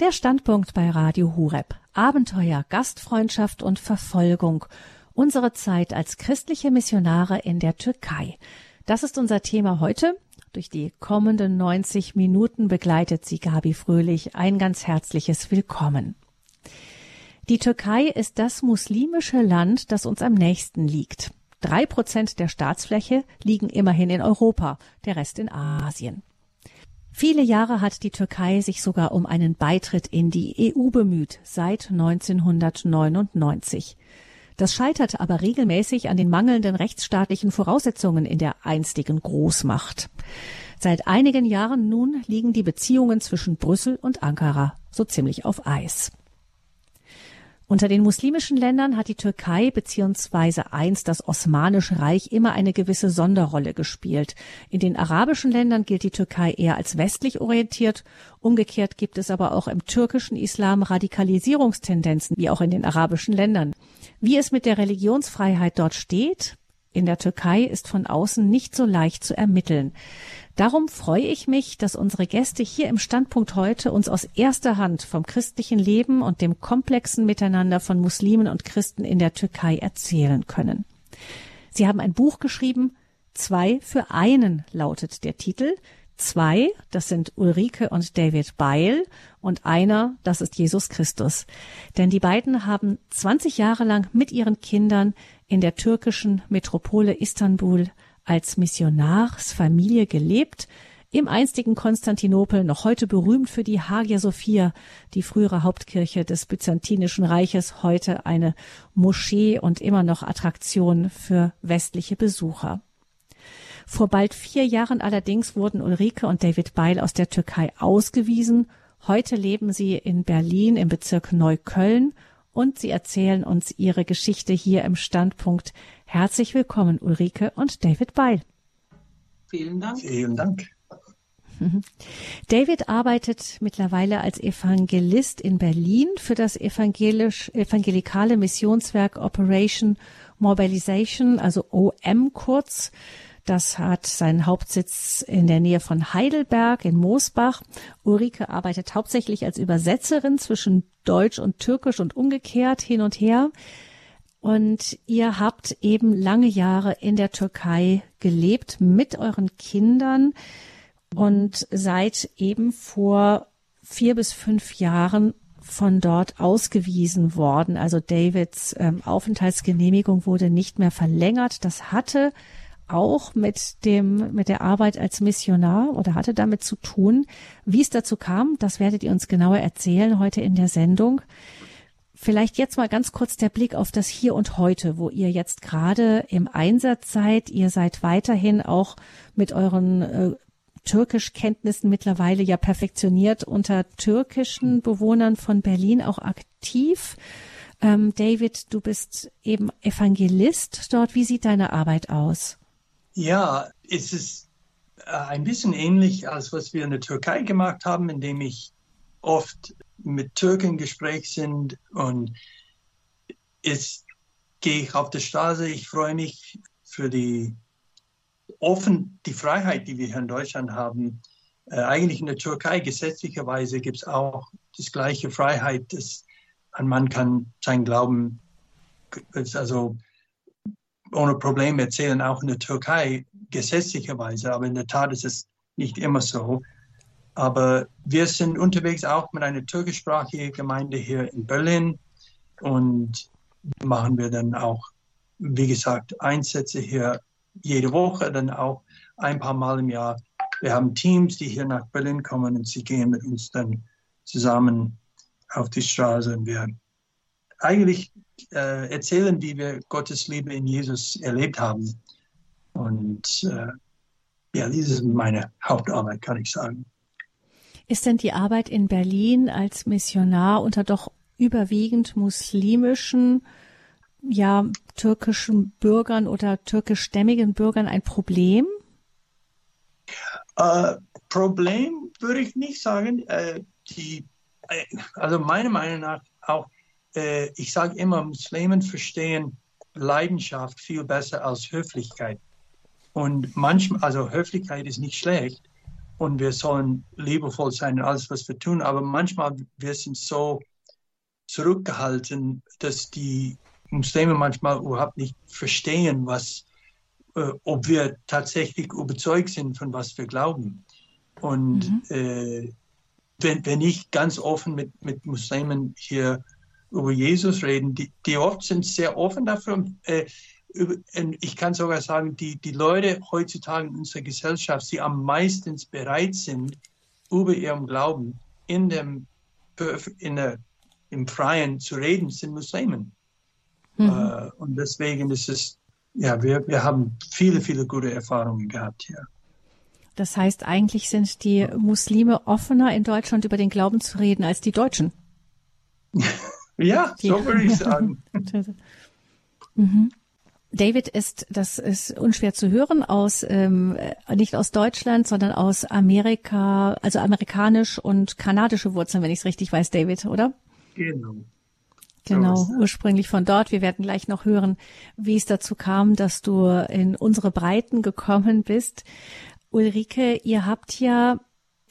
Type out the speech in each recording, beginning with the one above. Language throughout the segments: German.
Der Standpunkt bei Radio Hureb. Abenteuer, Gastfreundschaft und Verfolgung. Unsere Zeit als christliche Missionare in der Türkei. Das ist unser Thema heute. Durch die kommenden 90 Minuten begleitet sie Gabi Fröhlich. Ein ganz herzliches Willkommen. Die Türkei ist das muslimische Land, das uns am nächsten liegt. Drei Prozent der Staatsfläche liegen immerhin in Europa, der Rest in Asien. Viele Jahre hat die Türkei sich sogar um einen Beitritt in die EU bemüht, seit 1999. Das scheitert aber regelmäßig an den mangelnden rechtsstaatlichen Voraussetzungen in der einstigen Großmacht. Seit einigen Jahren nun liegen die Beziehungen zwischen Brüssel und Ankara so ziemlich auf Eis. Unter den muslimischen Ländern hat die Türkei bzw. einst das Osmanische Reich immer eine gewisse Sonderrolle gespielt. In den arabischen Ländern gilt die Türkei eher als westlich orientiert. Umgekehrt gibt es aber auch im türkischen Islam Radikalisierungstendenzen, wie auch in den arabischen Ländern. Wie es mit der Religionsfreiheit dort steht, in der Türkei ist von außen nicht so leicht zu ermitteln. Darum freue ich mich, dass unsere Gäste hier im Standpunkt heute uns aus erster Hand vom christlichen Leben und dem komplexen Miteinander von Muslimen und Christen in der Türkei erzählen können. Sie haben ein Buch geschrieben, Zwei für einen lautet der Titel. Zwei, das sind Ulrike und David Beil und einer, das ist Jesus Christus. Denn die beiden haben 20 Jahre lang mit ihren Kindern in der türkischen Metropole Istanbul als Missionarsfamilie gelebt, im einstigen Konstantinopel, noch heute berühmt für die Hagia Sophia, die frühere Hauptkirche des Byzantinischen Reiches, heute eine Moschee und immer noch Attraktion für westliche Besucher. Vor bald vier Jahren allerdings wurden Ulrike und David Beil aus der Türkei ausgewiesen. Heute leben sie in Berlin im Bezirk Neukölln und sie erzählen uns ihre Geschichte hier im Standpunkt. Herzlich willkommen, Ulrike und David Beil. Vielen Dank. Vielen Dank. David arbeitet mittlerweile als Evangelist in Berlin für das evangelisch, evangelikale Missionswerk Operation Mobilization, also OM kurz. Das hat seinen Hauptsitz in der Nähe von Heidelberg in Moosbach. Ulrike arbeitet hauptsächlich als Übersetzerin zwischen Deutsch und Türkisch und umgekehrt hin und her. Und ihr habt eben lange Jahre in der Türkei gelebt mit euren Kindern und seid eben vor vier bis fünf Jahren von dort ausgewiesen worden. Also Davids ähm, Aufenthaltsgenehmigung wurde nicht mehr verlängert. Das hatte auch mit dem, mit der Arbeit als Missionar oder hatte damit zu tun. Wie es dazu kam, das werdet ihr uns genauer erzählen heute in der Sendung. Vielleicht jetzt mal ganz kurz der Blick auf das Hier und Heute, wo ihr jetzt gerade im Einsatz seid. Ihr seid weiterhin auch mit euren äh, Türkischkenntnissen mittlerweile ja perfektioniert unter türkischen Bewohnern von Berlin auch aktiv. Ähm, David, du bist eben Evangelist dort. Wie sieht deine Arbeit aus? Ja, es ist äh, ein bisschen ähnlich, als was wir in der Türkei gemacht haben, indem ich oft mit Türken Gespräch sind und es gehe ich auf der Straße. Ich freue mich für die offen die Freiheit, die wir hier in Deutschland haben. Äh, eigentlich in der Türkei gesetzlicherweise gibt es auch das gleiche Freiheit, dass ein Mann kann sein Glauben also ohne Probleme erzählen, auch in der Türkei gesetzlicherweise, aber in der Tat ist es nicht immer so. Aber wir sind unterwegs auch mit einer türkischsprachigen Gemeinde hier in Berlin und machen wir dann auch, wie gesagt, Einsätze hier jede Woche, dann auch ein paar Mal im Jahr. Wir haben Teams, die hier nach Berlin kommen und sie gehen mit uns dann zusammen auf die Straße und wir eigentlich äh, erzählen, wie wir Gottes Liebe in Jesus erlebt haben. Und äh, ja, das ist meine Hauptarbeit, kann ich sagen. Ist denn die Arbeit in Berlin als Missionar unter doch überwiegend muslimischen, ja, türkischen Bürgern oder türkischstämmigen Bürgern ein Problem? Äh, Problem würde ich nicht sagen. Äh, die, äh, also meiner Meinung nach auch äh, ich sage immer, Muslimen verstehen Leidenschaft viel besser als Höflichkeit. Und manchmal, also Höflichkeit ist nicht schlecht, und wir sollen liebevoll sein in alles, was wir tun. Aber manchmal wir sind so zurückgehalten, dass die Muslime manchmal überhaupt nicht verstehen, was, äh, ob wir tatsächlich überzeugt sind von was wir glauben. Und mhm. äh, wenn, wenn ich ganz offen mit, mit Muslimen hier über Jesus reden, die, die oft sind sehr offen dafür. Äh, ich kann sogar sagen, die, die Leute heutzutage in unserer Gesellschaft, die am meisten bereit sind, über ihren Glauben in dem, in der, im Freien zu reden, sind Muslimen. Mhm. Äh, und deswegen ist es, ja, wir, wir haben viele, viele gute Erfahrungen gehabt hier. Das heißt, eigentlich sind die Muslime offener in Deutschland über den Glauben zu reden als die Deutschen. ja, die, so würde ich sagen. mhm. David ist, das ist unschwer zu hören, aus ähm, nicht aus Deutschland, sondern aus Amerika, also amerikanisch und kanadische Wurzeln, wenn ich es richtig weiß, David, oder? Genau. Genau, ursprünglich von dort. Wir werden gleich noch hören, wie es dazu kam, dass du in unsere Breiten gekommen bist. Ulrike, ihr habt ja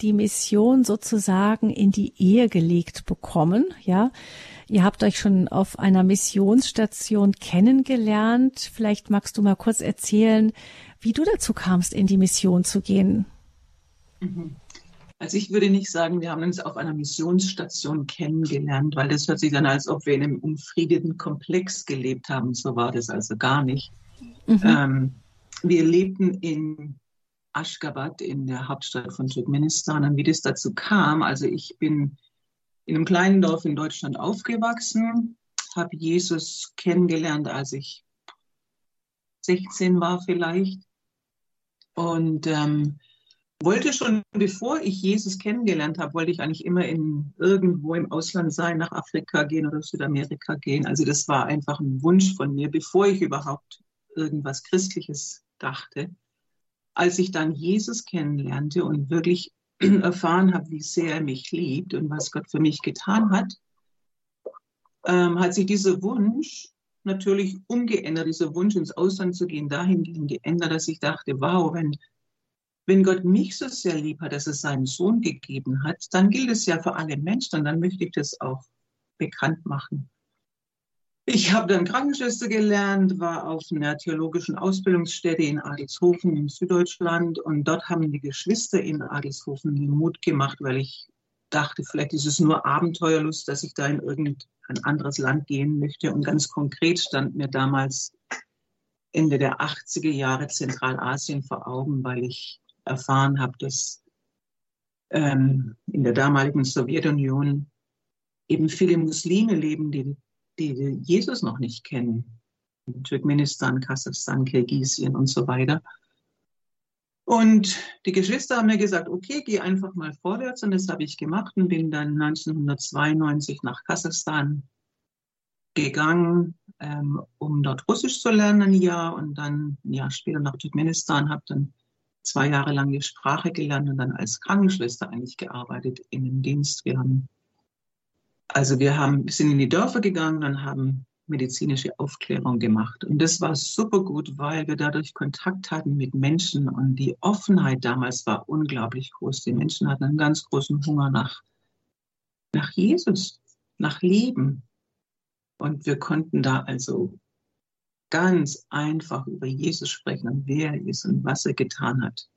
die Mission sozusagen in die Ehe gelegt bekommen, ja. Ihr habt euch schon auf einer Missionsstation kennengelernt. Vielleicht magst du mal kurz erzählen, wie du dazu kamst, in die Mission zu gehen. Mhm. Also ich würde nicht sagen, wir haben uns auf einer Missionsstation kennengelernt, weil das hört sich dann, als ob wir in einem umfriedeten Komplex gelebt haben. So war das also gar nicht. Mhm. Ähm, wir lebten in Aschgabat, in der Hauptstadt von Turkmenistan. Und wie das dazu kam, also ich bin in einem kleinen Dorf in Deutschland aufgewachsen, habe Jesus kennengelernt, als ich 16 war vielleicht. Und ähm, wollte schon, bevor ich Jesus kennengelernt habe, wollte ich eigentlich immer in irgendwo im Ausland sein, nach Afrika gehen oder Südamerika gehen. Also das war einfach ein Wunsch von mir, bevor ich überhaupt irgendwas Christliches dachte. Als ich dann Jesus kennenlernte und wirklich erfahren habe, wie sehr er mich liebt und was Gott für mich getan hat, ähm, hat sich dieser Wunsch natürlich umgeändert, dieser Wunsch ins Ausland zu gehen, dahingehend geändert, dass ich dachte, wow, wenn, wenn Gott mich so sehr lieb hat, dass er seinen Sohn gegeben hat, dann gilt es ja für alle Menschen und dann möchte ich das auch bekannt machen. Ich habe dann Krankenschwester gelernt, war auf einer theologischen Ausbildungsstätte in Adelshofen in Süddeutschland und dort haben die Geschwister in Adelshofen den Mut gemacht, weil ich dachte, vielleicht ist es nur Abenteuerlust, dass ich da in irgendein anderes Land gehen möchte. Und ganz konkret stand mir damals Ende der 80er Jahre Zentralasien vor Augen, weil ich erfahren habe, dass ähm, in der damaligen Sowjetunion eben viele Muslime leben, die die Jesus noch nicht kennen. In Turkmenistan, Kasachstan, Kirgisien und so weiter. Und die Geschwister haben mir gesagt, okay, geh einfach mal vorwärts. Und das habe ich gemacht und bin dann 1992 nach Kasachstan gegangen, ähm, um dort Russisch zu lernen ein Jahr und dann ein Jahr später nach Turkmenistan, habe dann zwei Jahre lang die Sprache gelernt und dann als Krankenschwester eigentlich gearbeitet in dem Dienst. Wir haben also wir haben, sind in die Dörfer gegangen und haben medizinische Aufklärung gemacht. Und das war super gut, weil wir dadurch Kontakt hatten mit Menschen und die Offenheit damals war unglaublich groß. Die Menschen hatten einen ganz großen Hunger nach, nach Jesus, nach Leben. Und wir konnten da also ganz einfach über Jesus sprechen und wer er ist und was er getan hat.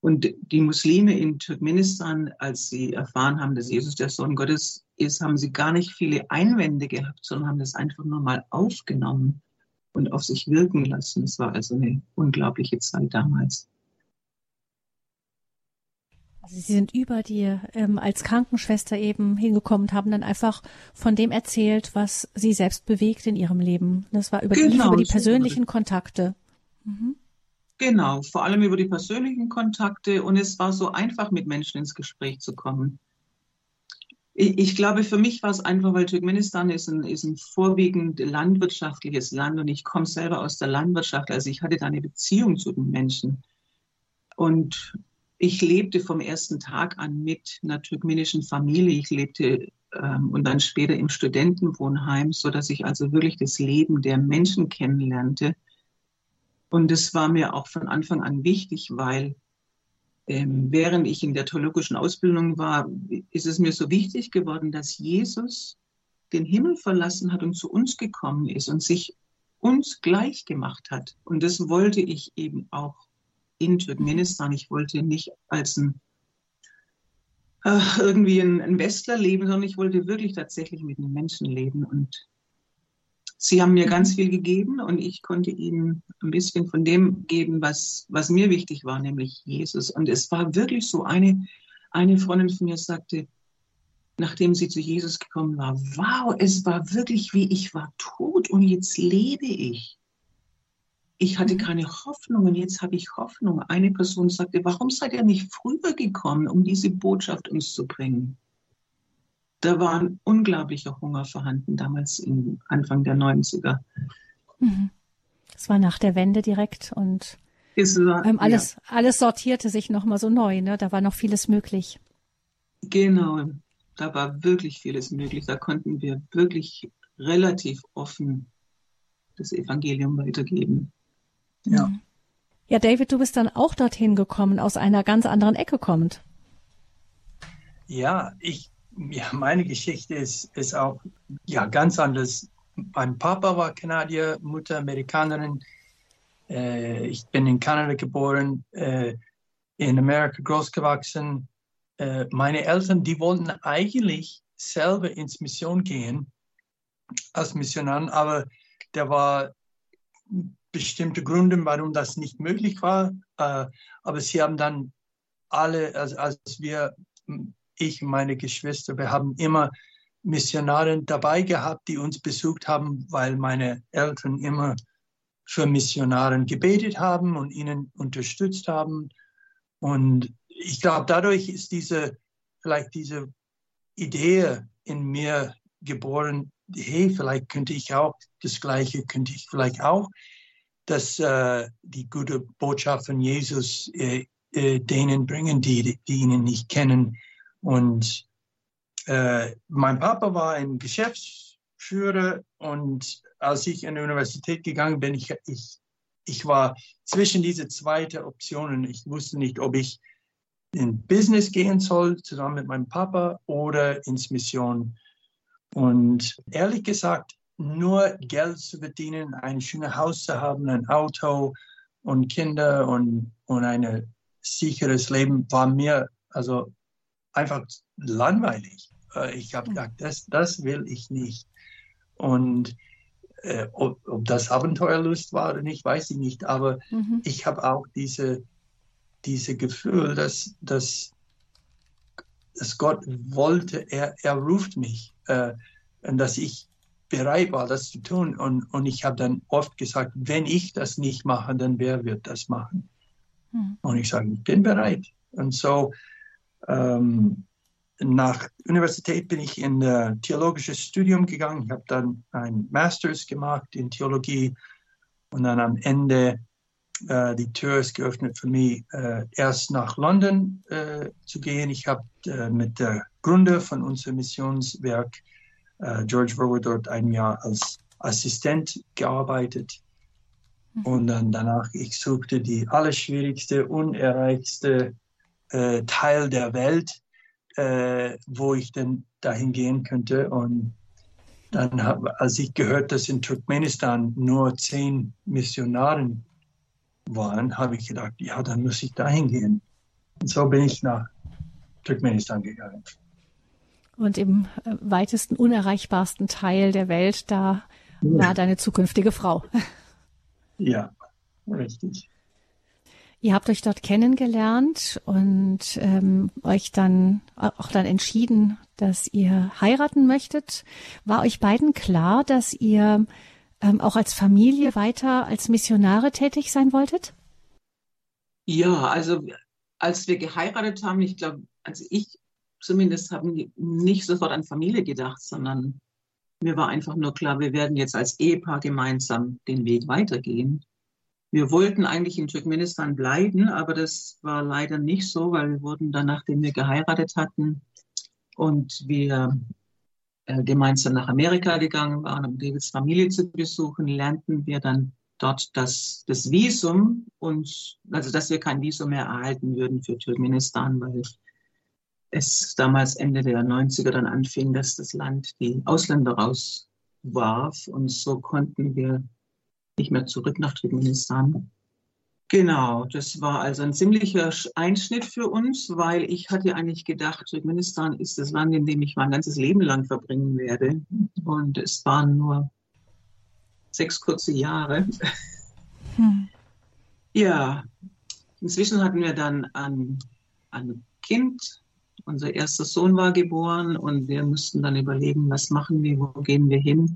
Und die Muslime in Turkmenistan, als sie erfahren haben, dass Jesus der Sohn Gottes ist, haben sie gar nicht viele Einwände gehabt, sondern haben das einfach nur mal aufgenommen und auf sich wirken lassen. Es war also eine unglaubliche Zeit damals. Also sie sind über die ähm, als Krankenschwester eben hingekommen und haben dann einfach von dem erzählt, was sie selbst bewegt in ihrem Leben. Das war über, genau, die, über die persönlichen Kontakte. Mhm. Genau, vor allem über die persönlichen Kontakte und es war so einfach, mit Menschen ins Gespräch zu kommen. Ich, glaube, für mich war es einfach, weil Turkmenistan ist ein, ist ein vorwiegend landwirtschaftliches Land und ich komme selber aus der Landwirtschaft, also ich hatte da eine Beziehung zu den Menschen. Und ich lebte vom ersten Tag an mit einer turkmenischen Familie. Ich lebte ähm, und dann später im Studentenwohnheim, so dass ich also wirklich das Leben der Menschen kennenlernte und das war mir auch von Anfang an wichtig, weil während ich in der theologischen Ausbildung war, ist es mir so wichtig geworden, dass Jesus den Himmel verlassen hat und zu uns gekommen ist und sich uns gleich gemacht hat. Und das wollte ich eben auch in Turkmenistan. Ich wollte nicht als ein äh, irgendwie ein Westler leben, sondern ich wollte wirklich tatsächlich mit den Menschen leben. Und sie haben mir ganz viel gegeben und ich konnte ihnen ein bisschen von dem geben, was, was mir wichtig war, nämlich Jesus. Und es war wirklich so, eine, eine Freundin von mir sagte, nachdem sie zu Jesus gekommen war, wow, es war wirklich wie ich war tot und jetzt lebe ich. Ich hatte mhm. keine Hoffnung und jetzt habe ich Hoffnung. Eine Person sagte, warum seid ihr nicht früher gekommen, um diese Botschaft uns zu bringen? Da war ein unglaublicher Hunger vorhanden, damals im Anfang der 90er. Mhm. Das war nach der Wende direkt und war, ähm, alles, ja. alles sortierte sich nochmal so neu, ne? Da war noch vieles möglich. Genau, da war wirklich vieles möglich. Da konnten wir wirklich relativ offen das Evangelium weitergeben. Ja. Ja, David, du bist dann auch dorthin gekommen, aus einer ganz anderen Ecke kommend. Ja, ich, ja, meine Geschichte ist, ist auch ja, ganz anders. Mein Papa war Kanadier, Mutter Amerikanerin. Äh, ich bin in Kanada geboren, äh, in Amerika großgewachsen. Äh, meine Eltern, die wollten eigentlich selber ins Mission gehen als Missionaren, aber der war bestimmte Gründe, warum das nicht möglich war. Äh, aber sie haben dann alle, also als wir, ich und meine Geschwister, wir haben immer Missionare dabei gehabt, die uns besucht haben, weil meine Eltern immer für Missionaren gebetet haben und ihnen unterstützt haben. Und ich glaube, dadurch ist diese, vielleicht diese Idee in mir geboren, hey, vielleicht könnte ich auch das Gleiche, könnte ich vielleicht auch, dass äh, die gute Botschaft von Jesus äh, äh, denen bringen, die, die ihn nicht kennen. Und äh, mein Papa war ein Geschäftsführer und als ich in die Universität gegangen bin, ich, ich, ich war zwischen diese zweite Optionen. Ich wusste nicht, ob ich in Business gehen soll, zusammen mit meinem Papa oder ins Mission. Und ehrlich gesagt, nur Geld zu verdienen, ein schönes Haus zu haben, ein Auto und Kinder und, und ein sicheres Leben war mir also einfach langweilig. Äh, ich habe gedacht, das, das will ich nicht. Und äh, ob, ob, das Abenteuerlust war oder nicht, weiß ich nicht. Aber mhm. ich habe auch diese diese Gefühl, dass, dass, dass Gott wollte, er, er ruft mich äh, und dass ich bereit war, das zu tun. Und, und ich habe dann oft gesagt, wenn ich das nicht mache, dann wer wird das machen? Mhm. Und ich sage, ich bin bereit. Und so ähm, nach Universität bin ich in äh, theologisches Studium gegangen. Ich habe dann ein Masters gemacht in Theologie und dann am Ende äh, die Tür ist geöffnet für mich, äh, erst nach London äh, zu gehen. Ich habe äh, mit der Gründer von unserem Missionswerk, äh, George Rower, dort ein Jahr als Assistent gearbeitet. Mhm. Und dann danach, ich suchte die allerschwierigste, unerreichste äh, Teil der Welt, wo ich denn dahin gehen könnte. Und dann, hab, als ich gehört, dass in Turkmenistan nur zehn Missionaren waren, habe ich gedacht, ja, dann muss ich dahin gehen. Und so bin ich nach Turkmenistan gegangen. Und im äh, weitesten, unerreichbarsten Teil der Welt, da war deine zukünftige Frau. Ja, richtig. Ihr habt euch dort kennengelernt und ähm, euch dann auch dann entschieden, dass ihr heiraten möchtet. War euch beiden klar, dass ihr ähm, auch als Familie weiter als Missionare tätig sein wolltet? Ja, also als wir geheiratet haben, ich glaube, also ich zumindest habe nicht sofort an Familie gedacht, sondern mir war einfach nur klar, wir werden jetzt als Ehepaar gemeinsam den Weg weitergehen. Wir wollten eigentlich in Turkmenistan bleiben, aber das war leider nicht so, weil wir wurden dann, nachdem wir geheiratet hatten und wir äh, gemeinsam nach Amerika gegangen waren, um Davids Familie zu besuchen, lernten wir dann dort das, das Visum und also dass wir kein Visum mehr erhalten würden für Turkmenistan, weil es damals Ende der 90er dann anfing, dass das Land die Ausländer rauswarf und so konnten wir nicht mehr zurück nach Turkmenistan. Genau, das war also ein ziemlicher Einschnitt für uns, weil ich hatte eigentlich gedacht, Turkmenistan ist das Land, in dem ich mein ganzes Leben lang verbringen werde. Und es waren nur sechs kurze Jahre. Hm. Ja, inzwischen hatten wir dann ein, ein Kind. Unser erster Sohn war geboren und wir mussten dann überlegen, was machen wir, wo gehen wir hin.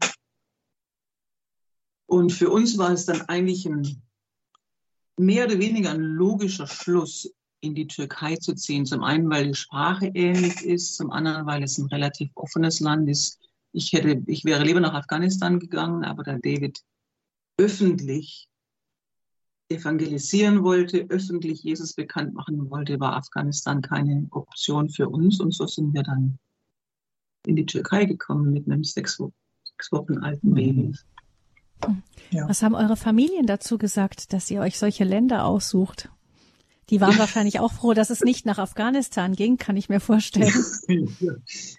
Und für uns war es dann eigentlich ein mehr oder weniger ein logischer Schluss, in die Türkei zu ziehen. Zum einen, weil die Sprache ähnlich ist, zum anderen, weil es ein relativ offenes Land ist. Ich hätte, ich wäre lieber nach Afghanistan gegangen, aber da David öffentlich evangelisieren wollte, öffentlich Jesus bekannt machen wollte, war Afghanistan keine Option für uns. Und so sind wir dann in die Türkei gekommen mit einem sechs, sechs Wochen alten Baby. Ja. Was haben eure Familien dazu gesagt, dass ihr euch solche Länder aussucht? Die waren wahrscheinlich auch froh, dass es nicht nach Afghanistan ging, kann ich mir vorstellen.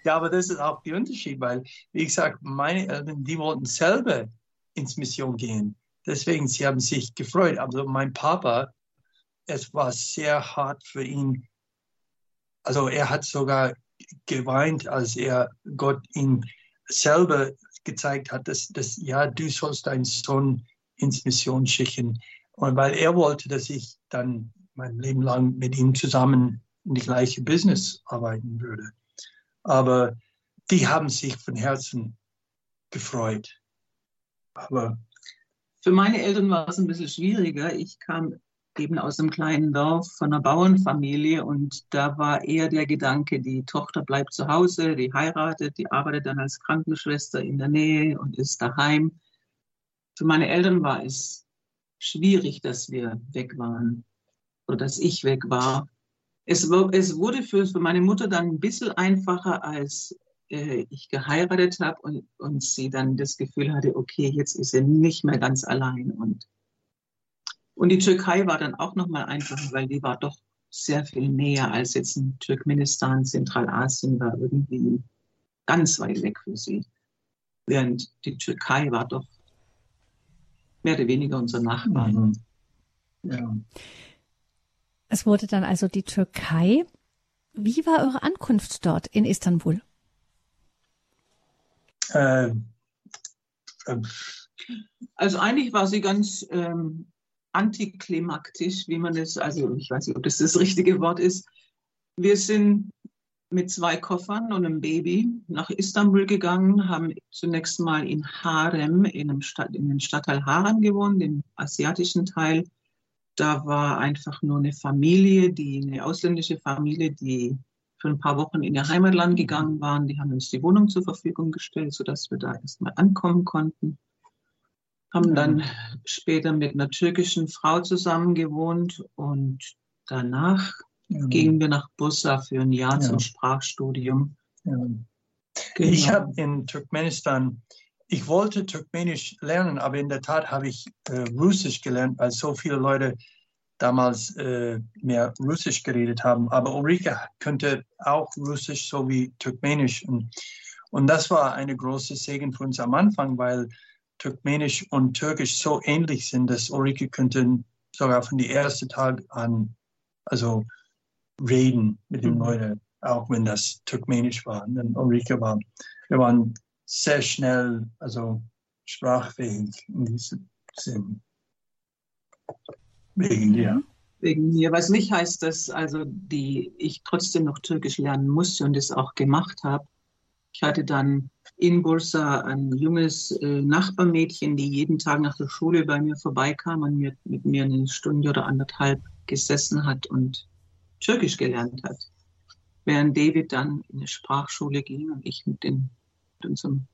Ja, aber das ist auch der Unterschied, weil, wie gesagt, meine Eltern, die wollten selber ins Mission gehen. Deswegen, sie haben sich gefreut. Aber mein Papa, es war sehr hart für ihn. Also er hat sogar geweint, als er Gott ihn selber gezeigt hat, dass, dass ja, du sollst deinen Sohn ins Mission schicken. Und weil er wollte, dass ich dann mein Leben lang mit ihm zusammen in die gleiche Business arbeiten würde. Aber die haben sich von Herzen gefreut. Aber für meine Eltern war es ein bisschen schwieriger. Ich kam eben aus einem kleinen Dorf von einer Bauernfamilie und da war eher der Gedanke, die Tochter bleibt zu Hause, die heiratet, die arbeitet dann als Krankenschwester in der Nähe und ist daheim. Für meine Eltern war es schwierig, dass wir weg waren oder dass ich weg war. Es, es wurde für, für meine Mutter dann ein bisschen einfacher, als äh, ich geheiratet habe und, und sie dann das Gefühl hatte, okay, jetzt ist sie nicht mehr ganz allein und und die Türkei war dann auch nochmal einfacher, weil die war doch sehr viel näher als jetzt in Turkmenistan, Zentralasien war irgendwie ganz weit weg für sie. Während die Türkei war doch mehr oder weniger unser Nachbar. Mhm. Ja. Es wurde dann also die Türkei. Wie war eure Ankunft dort in Istanbul? Äh, äh, also eigentlich war sie ganz ähm, antiklimaktisch, wie man es, also ich weiß nicht, ob das das richtige Wort ist. Wir sind mit zwei Koffern und einem Baby nach Istanbul gegangen, haben zunächst mal in Harem, in, einem Stadt, in dem Stadtteil Harem gewohnt, dem asiatischen Teil. Da war einfach nur eine Familie, die, eine ausländische Familie, die für ein paar Wochen in ihr Heimatland gegangen waren. Die haben uns die Wohnung zur Verfügung gestellt, sodass wir da erstmal ankommen konnten haben dann später mit einer türkischen Frau zusammen gewohnt und danach ja. gingen wir nach Bursa für ein Jahr ja. zum Sprachstudium. Ja. Genau. Ich habe in Turkmenistan, ich wollte Turkmenisch lernen, aber in der Tat habe ich äh, Russisch gelernt, weil so viele Leute damals äh, mehr Russisch geredet haben. Aber Ulrike könnte auch Russisch sowie Turkmenisch. Und, und das war eine große Segen für uns am Anfang, weil Turkmenisch und Türkisch so ähnlich sind, dass Ulrike könnte sogar von dem ersten Tag an also reden mit den mhm. Leuten, auch wenn das Turkmenisch war. Und dann Ulrike war, wir waren sehr schnell, also sprachfähig in diesem Sinn. Wegen dir. Wegen mir. Was nicht heißt, dass also die ich trotzdem noch Türkisch lernen musste und es auch gemacht habe. Ich hatte dann in Bursa ein junges äh, Nachbarmädchen, die jeden Tag nach der Schule bei mir vorbeikam und mir, mit mir eine Stunde oder anderthalb gesessen hat und Türkisch gelernt hat. Während David dann in eine Sprachschule ging und ich mit, den, mit unserem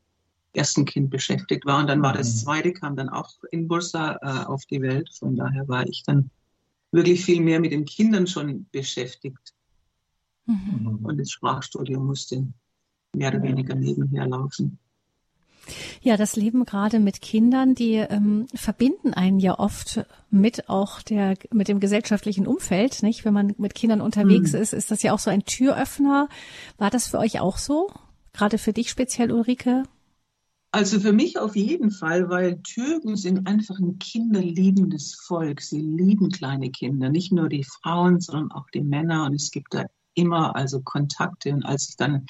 ersten Kind beschäftigt war. Und dann war das mhm. zweite, kam dann auch in Bursa äh, auf die Welt. Von daher war ich dann wirklich viel mehr mit den Kindern schon beschäftigt. Mhm. Und das Sprachstudium musste mehr oder weniger nebenher laufen. Ja, das Leben gerade mit Kindern, die ähm, verbinden einen ja oft mit auch der mit dem gesellschaftlichen Umfeld, nicht? Wenn man mit Kindern unterwegs mhm. ist, ist das ja auch so ein Türöffner. War das für euch auch so? Gerade für dich speziell, Ulrike? Also für mich auf jeden Fall, weil Türken sind einfach ein kinderliebendes Volk. Sie lieben kleine Kinder, nicht nur die Frauen, sondern auch die Männer. Und es gibt da immer also Kontakte. Und als ich dann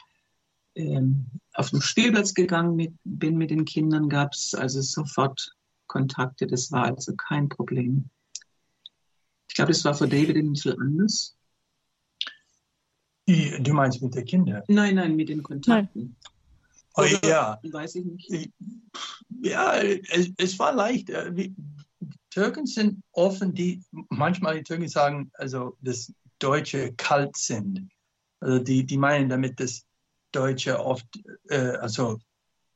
auf den Spielplatz gegangen mit, bin mit den Kindern, gab es also sofort Kontakte. Das war also kein Problem. Ich glaube, das war für David ein bisschen anders. Du meinst mit den Kindern? Nein, nein, mit den Kontakten. Oh, ja. Weiß ich nicht. Ja, es, es war leicht. Äh, Türken sind offen, die manchmal die Türken sagen, also das Deutsche kalt sind. Also die, die meinen damit, dass Deutsche oft, äh, also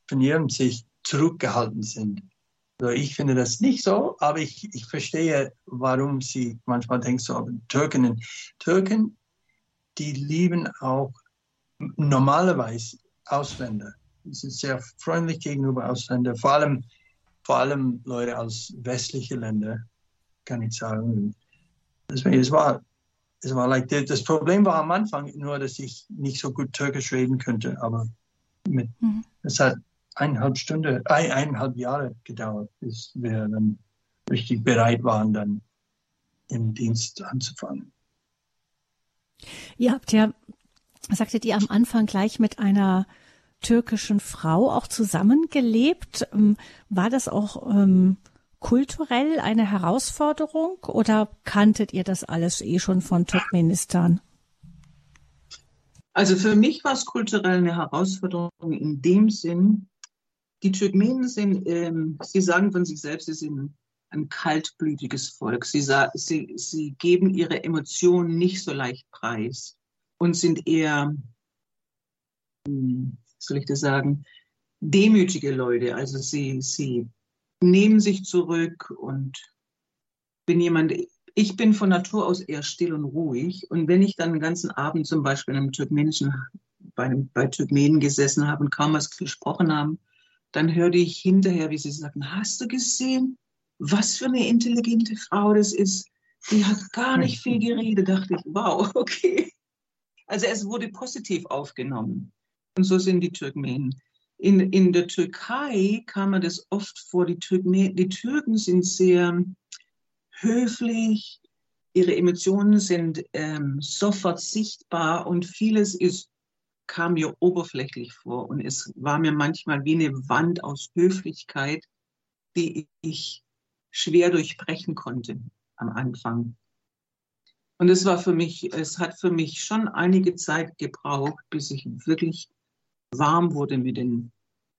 von ihrem sich zurückgehalten sind. Also ich finde das nicht so, aber ich, ich verstehe, warum sie manchmal denken, so Türken, Türken, die lieben auch normalerweise Ausländer. Sie sind sehr freundlich gegenüber Ausländern, vor allem, vor allem Leute aus westlichen Ländern, kann ich sagen. Deswegen, es war es war like, das Problem war am Anfang nur, dass ich nicht so gut Türkisch reden könnte, aber mit, mhm. es hat eineinhalb Stunden, ein, eineinhalb Jahre gedauert, bis wir dann richtig bereit waren, dann im Dienst anzufangen. Ihr habt ja, sagtet ihr am Anfang gleich mit einer türkischen Frau auch zusammengelebt. Ähm, war das auch ähm, kulturell eine Herausforderung oder kanntet ihr das alles eh schon von Turkmenistan? Also für mich war es kulturell eine Herausforderung in dem Sinn, die Turkmenen sind, ähm, sie sagen von sich selbst, sie sind ein kaltblütiges Volk. Sie, sie, sie geben ihre Emotionen nicht so leicht preis und sind eher, hm, soll ich das sagen, demütige Leute. Also sie, sie nehmen sich zurück und bin jemand, ich bin von Natur aus eher still und ruhig. Und wenn ich dann den ganzen Abend zum Beispiel in einem türkmenischen, bei, einem, bei Turkmenen gesessen habe und kaum was gesprochen haben, dann hörte ich hinterher, wie sie sagten, hast du gesehen, was für eine intelligente Frau das ist? Die hat gar nicht viel geredet, dachte ich, wow, okay. Also es wurde positiv aufgenommen. Und so sind die Turkmenen. In, in der Türkei kam man das oft vor, die, Türken, die Türken sind sehr höflich, ihre Emotionen sind ähm, sofort sichtbar und vieles ist, kam mir oberflächlich vor und es war mir manchmal wie eine Wand aus Höflichkeit, die ich schwer durchbrechen konnte am Anfang. Und es war für mich, es hat für mich schon einige Zeit gebraucht, bis ich wirklich warm wurde mit den,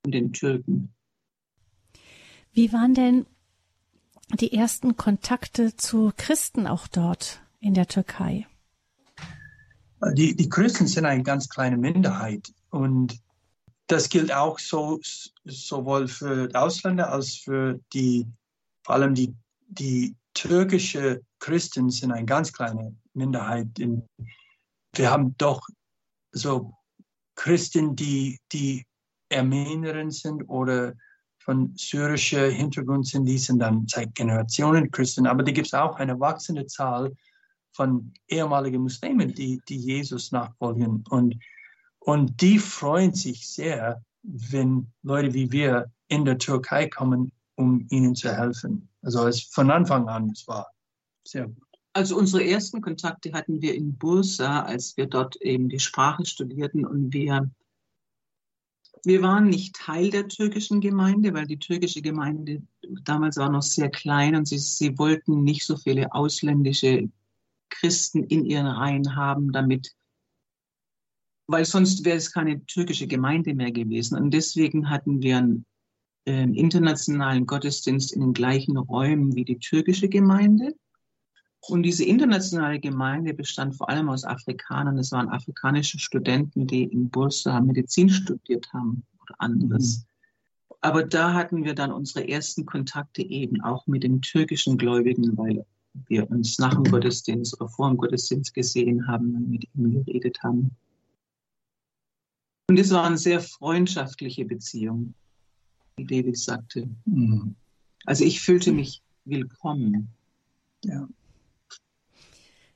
mit den Türken. Wie waren denn die ersten Kontakte zu Christen auch dort in der Türkei? Die, die Christen sind eine ganz kleine Minderheit und das gilt auch so, sowohl für Ausländer als für die, vor allem die, die türkische Christen sind eine ganz kleine Minderheit. In, wir haben doch so Christen, die, die Armenierin sind oder von syrischer Hintergrund sind, die sind dann seit Generationen Christen. Aber da gibt es auch eine wachsende Zahl von ehemaligen Muslimen, die, die Jesus nachfolgen. Und, und die freuen sich sehr, wenn Leute wie wir in der Türkei kommen, um ihnen zu helfen. Also es von Anfang an, es war sehr gut. Also unsere ersten Kontakte hatten wir in Bursa, als wir dort eben die Sprache studierten und wir wir waren nicht Teil der türkischen Gemeinde, weil die türkische Gemeinde damals war noch sehr klein und sie, sie wollten nicht so viele ausländische Christen in ihren Reihen haben, damit, weil sonst wäre es keine türkische Gemeinde mehr gewesen. Und deswegen hatten wir einen äh, internationalen Gottesdienst in den gleichen Räumen wie die türkische Gemeinde. Und diese internationale Gemeinde bestand vor allem aus Afrikanern. Es waren afrikanische Studenten, die in Bursa Medizin studiert haben oder anderes. Mhm. Aber da hatten wir dann unsere ersten Kontakte eben auch mit den türkischen Gläubigen, weil wir uns nach dem Gottesdienst oder vor dem Gottesdienst gesehen haben und mit ihnen geredet haben. Und es waren sehr freundschaftliche Beziehungen. wie David sagte. Mhm. Also ich fühlte mich willkommen. Ja.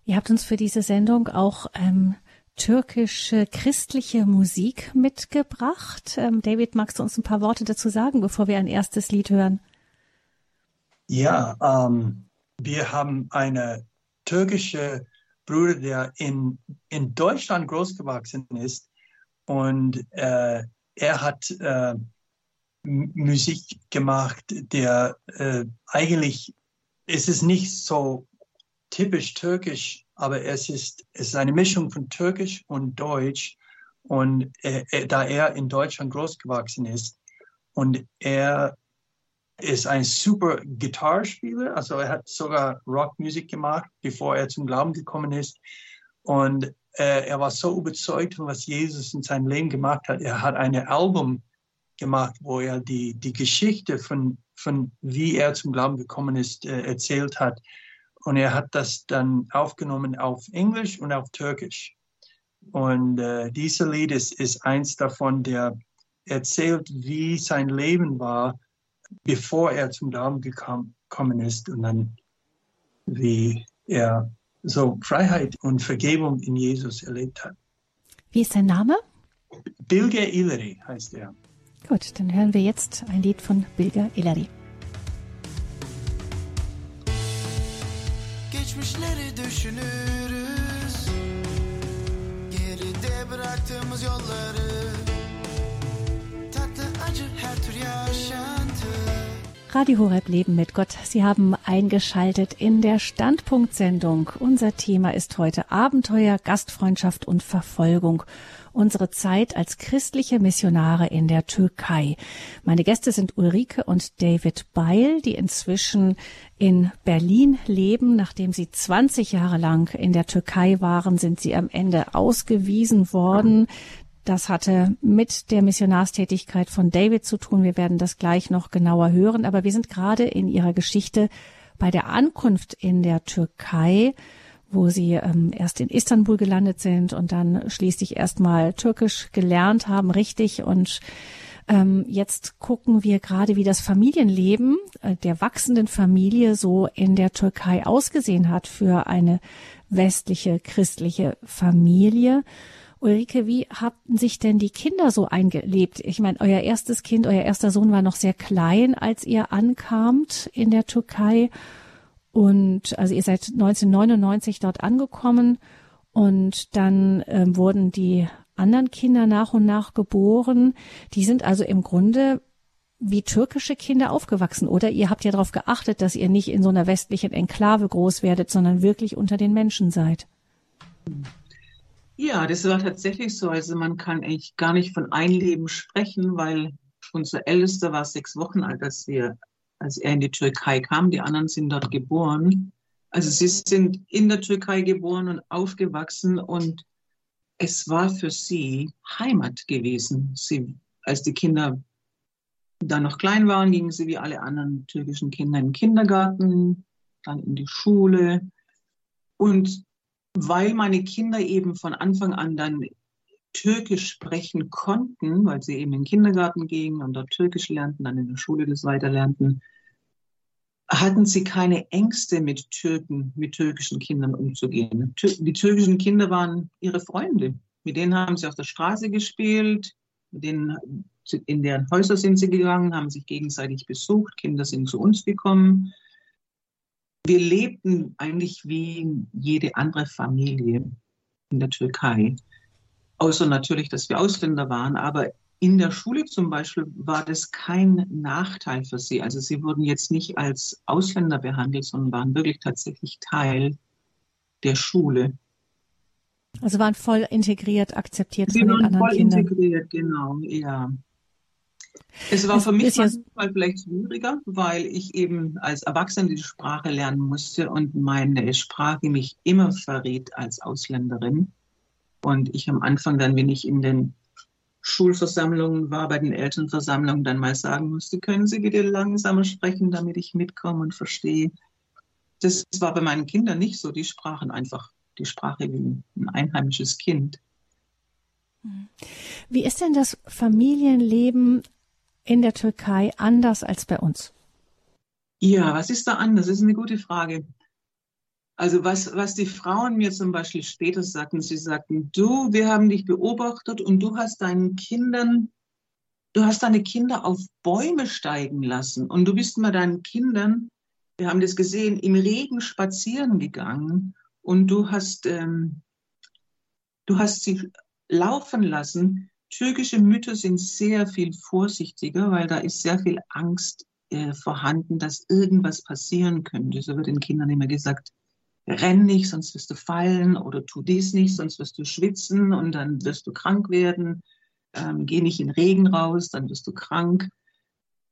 Ihr habt uns für diese Sendung auch ähm, türkische christliche Musik mitgebracht. Ähm, David, magst du uns ein paar Worte dazu sagen, bevor wir ein erstes Lied hören? Ja, ähm, wir haben eine türkische Bruder, der in, in Deutschland großgewachsen ist und äh, er hat äh, Musik gemacht, der äh, eigentlich ist es nicht so typisch türkisch, aber es ist, es ist eine Mischung von türkisch und deutsch. Und äh, äh, da er in Deutschland großgewachsen ist und er ist ein super Gitarrespieler, also er hat sogar Rockmusik gemacht, bevor er zum Glauben gekommen ist. Und äh, er war so überzeugt von was Jesus in seinem Leben gemacht hat. Er hat ein Album gemacht, wo er die, die Geschichte von, von wie er zum Glauben gekommen ist, äh, erzählt hat. Und er hat das dann aufgenommen auf Englisch und auf Türkisch. Und äh, dieses Lied ist, ist eins davon, der erzählt, wie sein Leben war, bevor er zum Glauben gekommen ist und dann wie er so Freiheit und Vergebung in Jesus erlebt hat. Wie ist sein Name? Bilge Ileri heißt er. Gut, dann hören wir jetzt ein Lied von Bilge Ileri. Düşünürüz. Geride bıraktığımız yolları Radio Horeb Leben mit Gott. Sie haben eingeschaltet in der Standpunktsendung. Unser Thema ist heute Abenteuer, Gastfreundschaft und Verfolgung. Unsere Zeit als christliche Missionare in der Türkei. Meine Gäste sind Ulrike und David Beil, die inzwischen in Berlin leben. Nachdem sie 20 Jahre lang in der Türkei waren, sind sie am Ende ausgewiesen worden. Das hatte mit der Missionarstätigkeit von David zu tun. Wir werden das gleich noch genauer hören. Aber wir sind gerade in ihrer Geschichte bei der Ankunft in der Türkei, wo sie ähm, erst in Istanbul gelandet sind und dann schließlich erstmal Türkisch gelernt haben, richtig. Und ähm, jetzt gucken wir gerade, wie das Familienleben äh, der wachsenden Familie so in der Türkei ausgesehen hat für eine westliche christliche Familie. Ulrike, wie haben sich denn die Kinder so eingelebt? Ich meine, euer erstes Kind, euer erster Sohn war noch sehr klein, als ihr ankamt in der Türkei. Und also ihr seid 1999 dort angekommen und dann ähm, wurden die anderen Kinder nach und nach geboren. Die sind also im Grunde wie türkische Kinder aufgewachsen, oder? Ihr habt ja darauf geachtet, dass ihr nicht in so einer westlichen Enklave groß werdet, sondern wirklich unter den Menschen seid. Ja, das war tatsächlich so. Also man kann eigentlich gar nicht von Einleben sprechen, weil unser Ältester war sechs Wochen alt, als wir, als er in die Türkei kam. Die anderen sind dort geboren. Also sie sind in der Türkei geboren und aufgewachsen und es war für sie Heimat gewesen. Sie, als die Kinder da noch klein waren, gingen sie wie alle anderen türkischen Kinder in den Kindergarten, dann in die Schule. Und weil meine Kinder eben von Anfang an dann Türkisch sprechen konnten, weil sie eben in den Kindergarten gingen und dort Türkisch lernten, dann in der Schule das weiterlernten, hatten sie keine Ängste mit Türken, mit türkischen Kindern umzugehen. Die türkischen Kinder waren ihre Freunde. Mit denen haben sie auf der Straße gespielt, mit denen, in deren Häuser sind sie gegangen, haben sich gegenseitig besucht, Kinder sind zu uns gekommen wir lebten eigentlich wie jede andere Familie in der Türkei. Außer natürlich, dass wir Ausländer waren, aber in der Schule zum Beispiel war das kein Nachteil für sie. Also sie wurden jetzt nicht als Ausländer behandelt, sondern waren wirklich tatsächlich Teil der Schule. Also waren voll integriert, akzeptiert sie von den anderen voll Kindern. integriert, genau, ja. Es war für mich manchmal vielleicht schwieriger, weil ich eben als Erwachsene die Sprache lernen musste und meine Sprache mich immer verriet als Ausländerin. Und ich am Anfang dann, wenn ich in den Schulversammlungen war, bei den Elternversammlungen, dann mal sagen musste, können Sie bitte langsamer sprechen, damit ich mitkomme und verstehe. Das war bei meinen Kindern nicht so. Die sprachen einfach die Sprache wie ein einheimisches Kind. Wie ist denn das Familienleben in der Türkei anders als bei uns? Ja, was ist da anders? Das ist eine gute Frage. Also was, was die Frauen mir zum Beispiel später sagten, sie sagten, du, wir haben dich beobachtet und du hast deinen Kindern, du hast deine Kinder auf Bäume steigen lassen und du bist mit deinen Kindern, wir haben das gesehen, im Regen spazieren gegangen und du hast, ähm, du hast sie laufen lassen. Türkische Mütter sind sehr viel vorsichtiger, weil da ist sehr viel Angst äh, vorhanden, dass irgendwas passieren könnte. So wird den Kindern immer gesagt, renn nicht, sonst wirst du fallen oder tu dies nicht, sonst wirst du schwitzen und dann wirst du krank werden. Ähm, geh nicht in Regen raus, dann wirst du krank.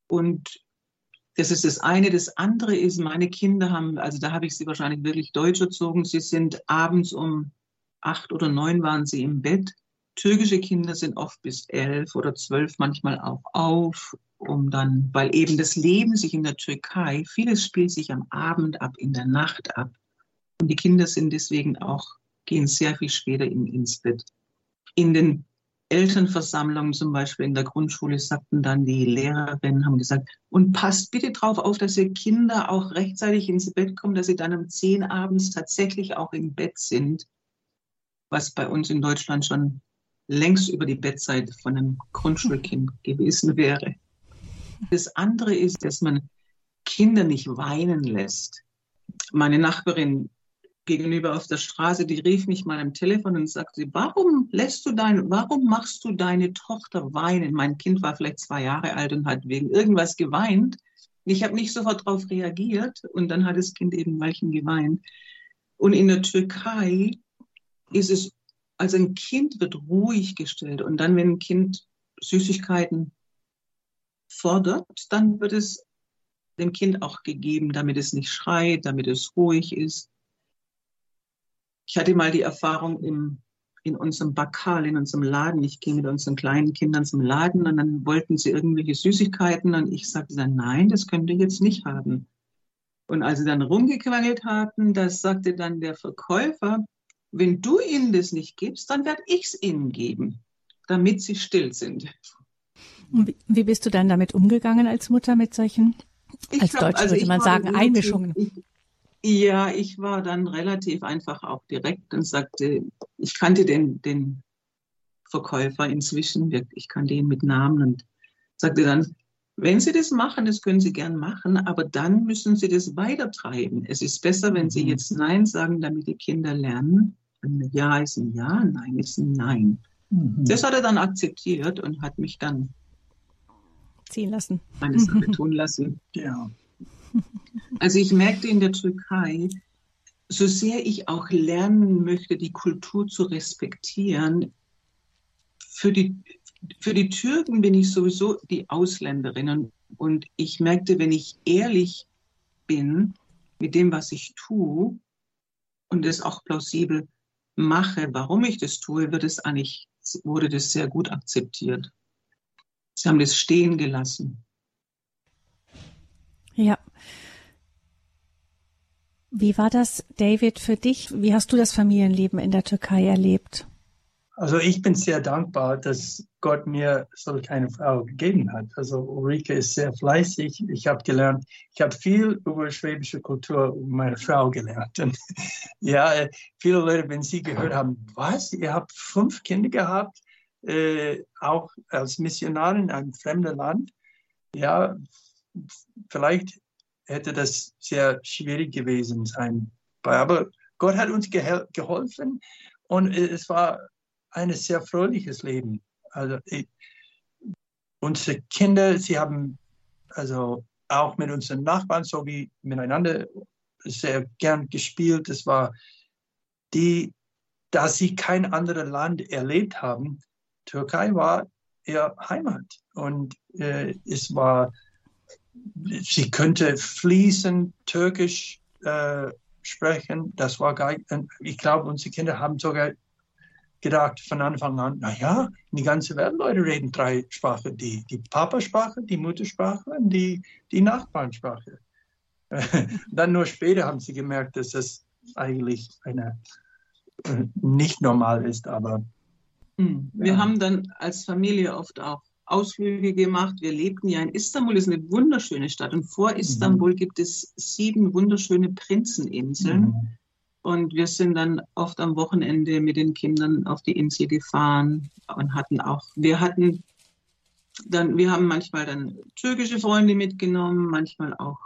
Und das ist das eine. Das andere ist, meine Kinder haben, also da habe ich sie wahrscheinlich wirklich deutsch erzogen. Sie sind abends um acht oder neun waren sie im Bett. Türkische Kinder sind oft bis elf oder zwölf manchmal auch auf, um dann, weil eben das Leben sich in der Türkei, vieles spielt sich am Abend ab, in der Nacht ab. Und die Kinder sind deswegen auch, gehen sehr viel später in, ins Bett. In den Elternversammlungen zum Beispiel in der Grundschule sagten dann die Lehrerinnen, haben gesagt, und passt bitte darauf auf, dass ihr Kinder auch rechtzeitig ins Bett kommen, dass sie dann um zehn abends tatsächlich auch im Bett sind, was bei uns in Deutschland schon längst über die Bettzeit von einem Grundschulkind gewesen wäre. Das andere ist, dass man Kinder nicht weinen lässt. Meine Nachbarin gegenüber auf der Straße, die rief mich mal am Telefon und sagte, warum lässt du dein, warum machst du deine Tochter weinen? Mein Kind war vielleicht zwei Jahre alt und hat wegen irgendwas geweint. Ich habe nicht sofort darauf reagiert und dann hat das Kind eben Weilchen geweint. Und in der Türkei ist es, also ein Kind wird ruhig gestellt und dann, wenn ein Kind Süßigkeiten fordert, dann wird es dem Kind auch gegeben, damit es nicht schreit, damit es ruhig ist. Ich hatte mal die Erfahrung im, in unserem Bakal, in unserem Laden. Ich ging mit unseren kleinen Kindern zum Laden und dann wollten sie irgendwelche Süßigkeiten und ich sagte dann, nein, das könnt ihr jetzt nicht haben. Und als sie dann rumgequengelt hatten, das sagte dann der Verkäufer, wenn du ihnen das nicht gibst, dann werde ich es ihnen geben, damit sie still sind. Wie bist du dann damit umgegangen als Mutter mit solchen, ich als Deutsche also würde man sagen, Einmischungen? Ich, ja, ich war dann relativ einfach auch direkt und sagte, ich kannte den, den Verkäufer inzwischen, ich kannte ihn mit Namen und sagte dann, wenn Sie das machen, das können Sie gern machen, aber dann müssen Sie das weitertreiben. Es ist besser, wenn Sie mhm. jetzt Nein sagen, damit die Kinder lernen. Ein Ja ist ein Ja, Nein ist ein Nein. Mhm. Das hat er dann akzeptiert und hat mich dann ziehen lassen. Meine Sache tun lassen. Ja. Also ich merkte in der Türkei, so sehr ich auch lernen möchte, die Kultur zu respektieren, für die, für die Türken bin ich sowieso die Ausländerin. Und ich merkte, wenn ich ehrlich bin mit dem, was ich tue und es auch plausibel mache, warum ich das tue, wird es eigentlich, wurde das sehr gut akzeptiert. Sie haben das stehen gelassen. Ja. Wie war das, David, für dich? Wie hast du das Familienleben in der Türkei erlebt? Also ich bin sehr dankbar, dass Gott mir solch eine Frau gegeben hat. Also Ulrike ist sehr fleißig. Ich habe gelernt, ich habe viel über schwäbische Kultur meiner Frau gelernt. Und ja, viele Leute, wenn sie gehört haben, was, ihr habt fünf Kinder gehabt, äh, auch als Missionarin in einem fremden Land. Ja, vielleicht hätte das sehr schwierig gewesen sein. Aber Gott hat uns geholfen und es war ein sehr fröhliches Leben. Also ich, unsere Kinder, sie haben also auch mit unseren Nachbarn sowie miteinander sehr gern gespielt. Es war die, da sie kein anderes Land erlebt haben, Türkei war ihr Heimat und äh, es war sie könnte fließend Türkisch äh, sprechen. Das war gar, ich glaube, unsere Kinder haben sogar gedacht von Anfang an, na ja, die ganze Welt Leute reden drei Sprachen, die, die Papasprache, die Muttersprache und die, die Nachbarnsprache. Dann nur später haben sie gemerkt, dass das eigentlich eine äh, nicht normal ist, aber hm. wir ja. haben dann als Familie oft auch Ausflüge gemacht. Wir lebten ja in Istanbul, ist eine wunderschöne Stadt. Und vor mhm. Istanbul gibt es sieben wunderschöne Prinzeninseln. Mhm. Und wir sind dann oft am Wochenende mit den Kindern auf die Insel gefahren und hatten auch, wir hatten dann, wir haben manchmal dann türkische Freunde mitgenommen, manchmal auch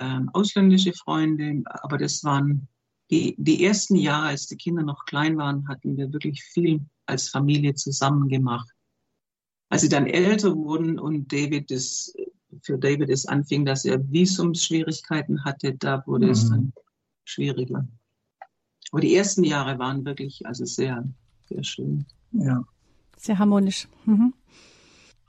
ähm, ausländische Freunde, aber das waren die, die ersten Jahre, als die Kinder noch klein waren, hatten wir wirklich viel als Familie zusammen gemacht. Als sie dann älter wurden und David das, für David es anfing, dass er Visumsschwierigkeiten hatte, da wurde mhm. es dann schwieriger. Aber die ersten Jahre waren wirklich also sehr, sehr schön. Ja. Sehr harmonisch. Mhm.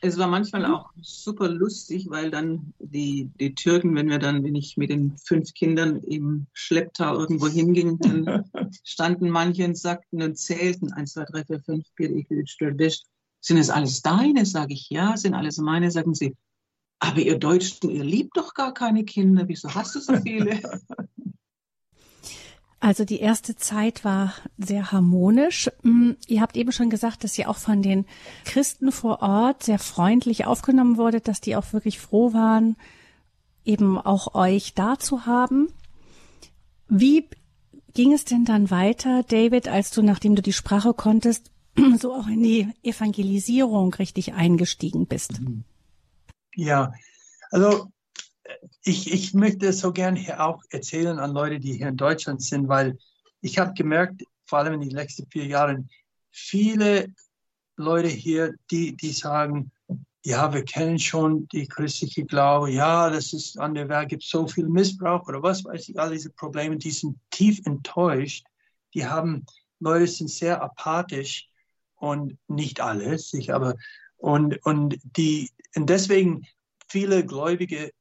Es war manchmal mhm. auch super lustig, weil dann die, die Türken, wenn wir dann, wenn ich mit den fünf Kindern im Schlepptau irgendwo hinging, dann standen manche und sagten und zählten, eins, zwei, drei, vier, fünf, vier, ich. Sind es alles deine? Sage ich, ja, sind alles meine, sagen sie. Aber ihr Deutschen, ihr liebt doch gar keine Kinder. Wieso hast du so viele? Also die erste Zeit war sehr harmonisch. Mm, ihr habt eben schon gesagt, dass ihr auch von den Christen vor Ort sehr freundlich aufgenommen wurde, dass die auch wirklich froh waren, eben auch euch da zu haben. Wie ging es denn dann weiter, David, als du, nachdem du die Sprache konntest, so auch in die Evangelisierung richtig eingestiegen bist? Ja, also ich, ich möchte so gerne hier auch erzählen an Leute, die hier in Deutschland sind, weil ich habe gemerkt, vor allem in den letzten vier Jahren, viele Leute hier, die, die sagen, ja, wir kennen schon die christliche Glaube, ja, das ist an der Welt, gibt so viel Missbrauch oder was weiß ich, all diese Probleme, die sind tief enttäuscht, die haben, Leute sind sehr apathisch und nicht alle, sich aber, und, und die, und deswegen viele Gläubige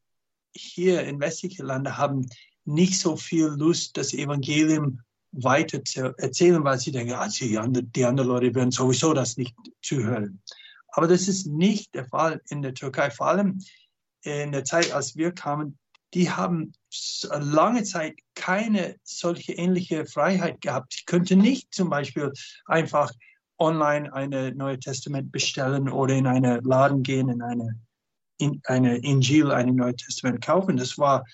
hier in westlichen Ländern haben nicht so viel Lust, das Evangelium weiter zu erzählen, weil sie denken, ah, die, anderen, die anderen Leute werden sowieso das nicht zuhören. Aber das ist nicht der Fall in der Türkei. Vor allem in der Zeit, als wir kamen, die haben lange Zeit keine solche ähnliche Freiheit gehabt. Ich könnte nicht zum Beispiel einfach online ein Neue Testament bestellen oder in einen Laden gehen, in eine in eine Injil, eine Neue Testament kaufen. Das war,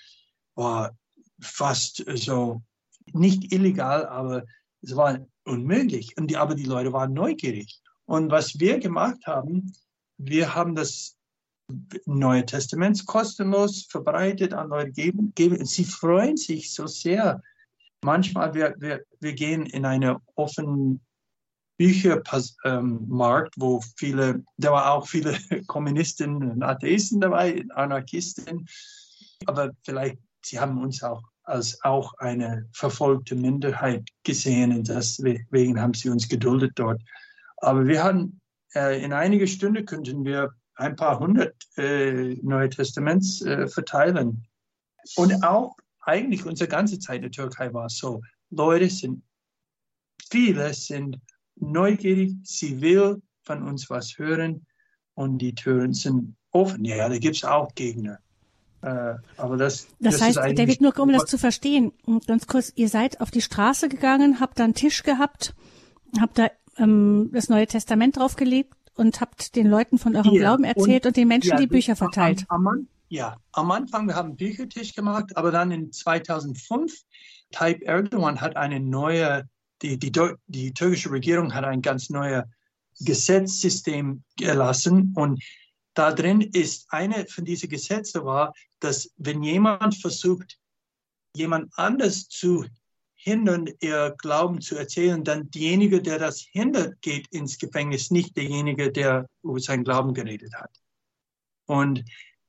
war fast so nicht illegal, aber es war unmöglich. Und die, aber die Leute waren neugierig. Und was wir gemacht haben, wir haben das Neue Testament kostenlos verbreitet an Leute geben, geben. Sie freuen sich so sehr. Manchmal wir, wir, wir gehen in eine offene Büchermarkt, wo viele, da war auch viele Kommunisten und Atheisten dabei, Anarchisten, aber vielleicht, sie haben uns auch als auch eine verfolgte Minderheit gesehen und deswegen haben sie uns geduldet dort. Aber wir hatten, äh, in einiger Stunde könnten wir ein paar hundert äh, Neue Testaments äh, verteilen. Und auch eigentlich unsere ganze Zeit in der Türkei war es so. Leute sind, viele sind neugierig, sie will von uns was hören und die Türen sind offen. Ja, da gibt es auch Gegner. Äh, aber das, das, das heißt, David, nur um das zu verstehen, ganz kurz, ihr seid auf die Straße gegangen, habt da einen Tisch gehabt, habt da ähm, das Neue Testament draufgelegt und habt den Leuten von eurem ja, Glauben erzählt und, und den Menschen ja, die Bücher verteilt. Am, am, ja, am Anfang, wir haben einen Büchertisch gemacht, aber dann in 2005, Tayyip Erdogan hat eine neue die, die, die türkische Regierung hat ein ganz neues Gesetzssystem erlassen und da drin ist eine von diesen Gesetzen war, dass wenn jemand versucht, jemand anders zu hindern, ihr Glauben zu erzählen, dann derjenige, der das hindert, geht ins Gefängnis, nicht derjenige, der über sein Glauben geredet hat. Und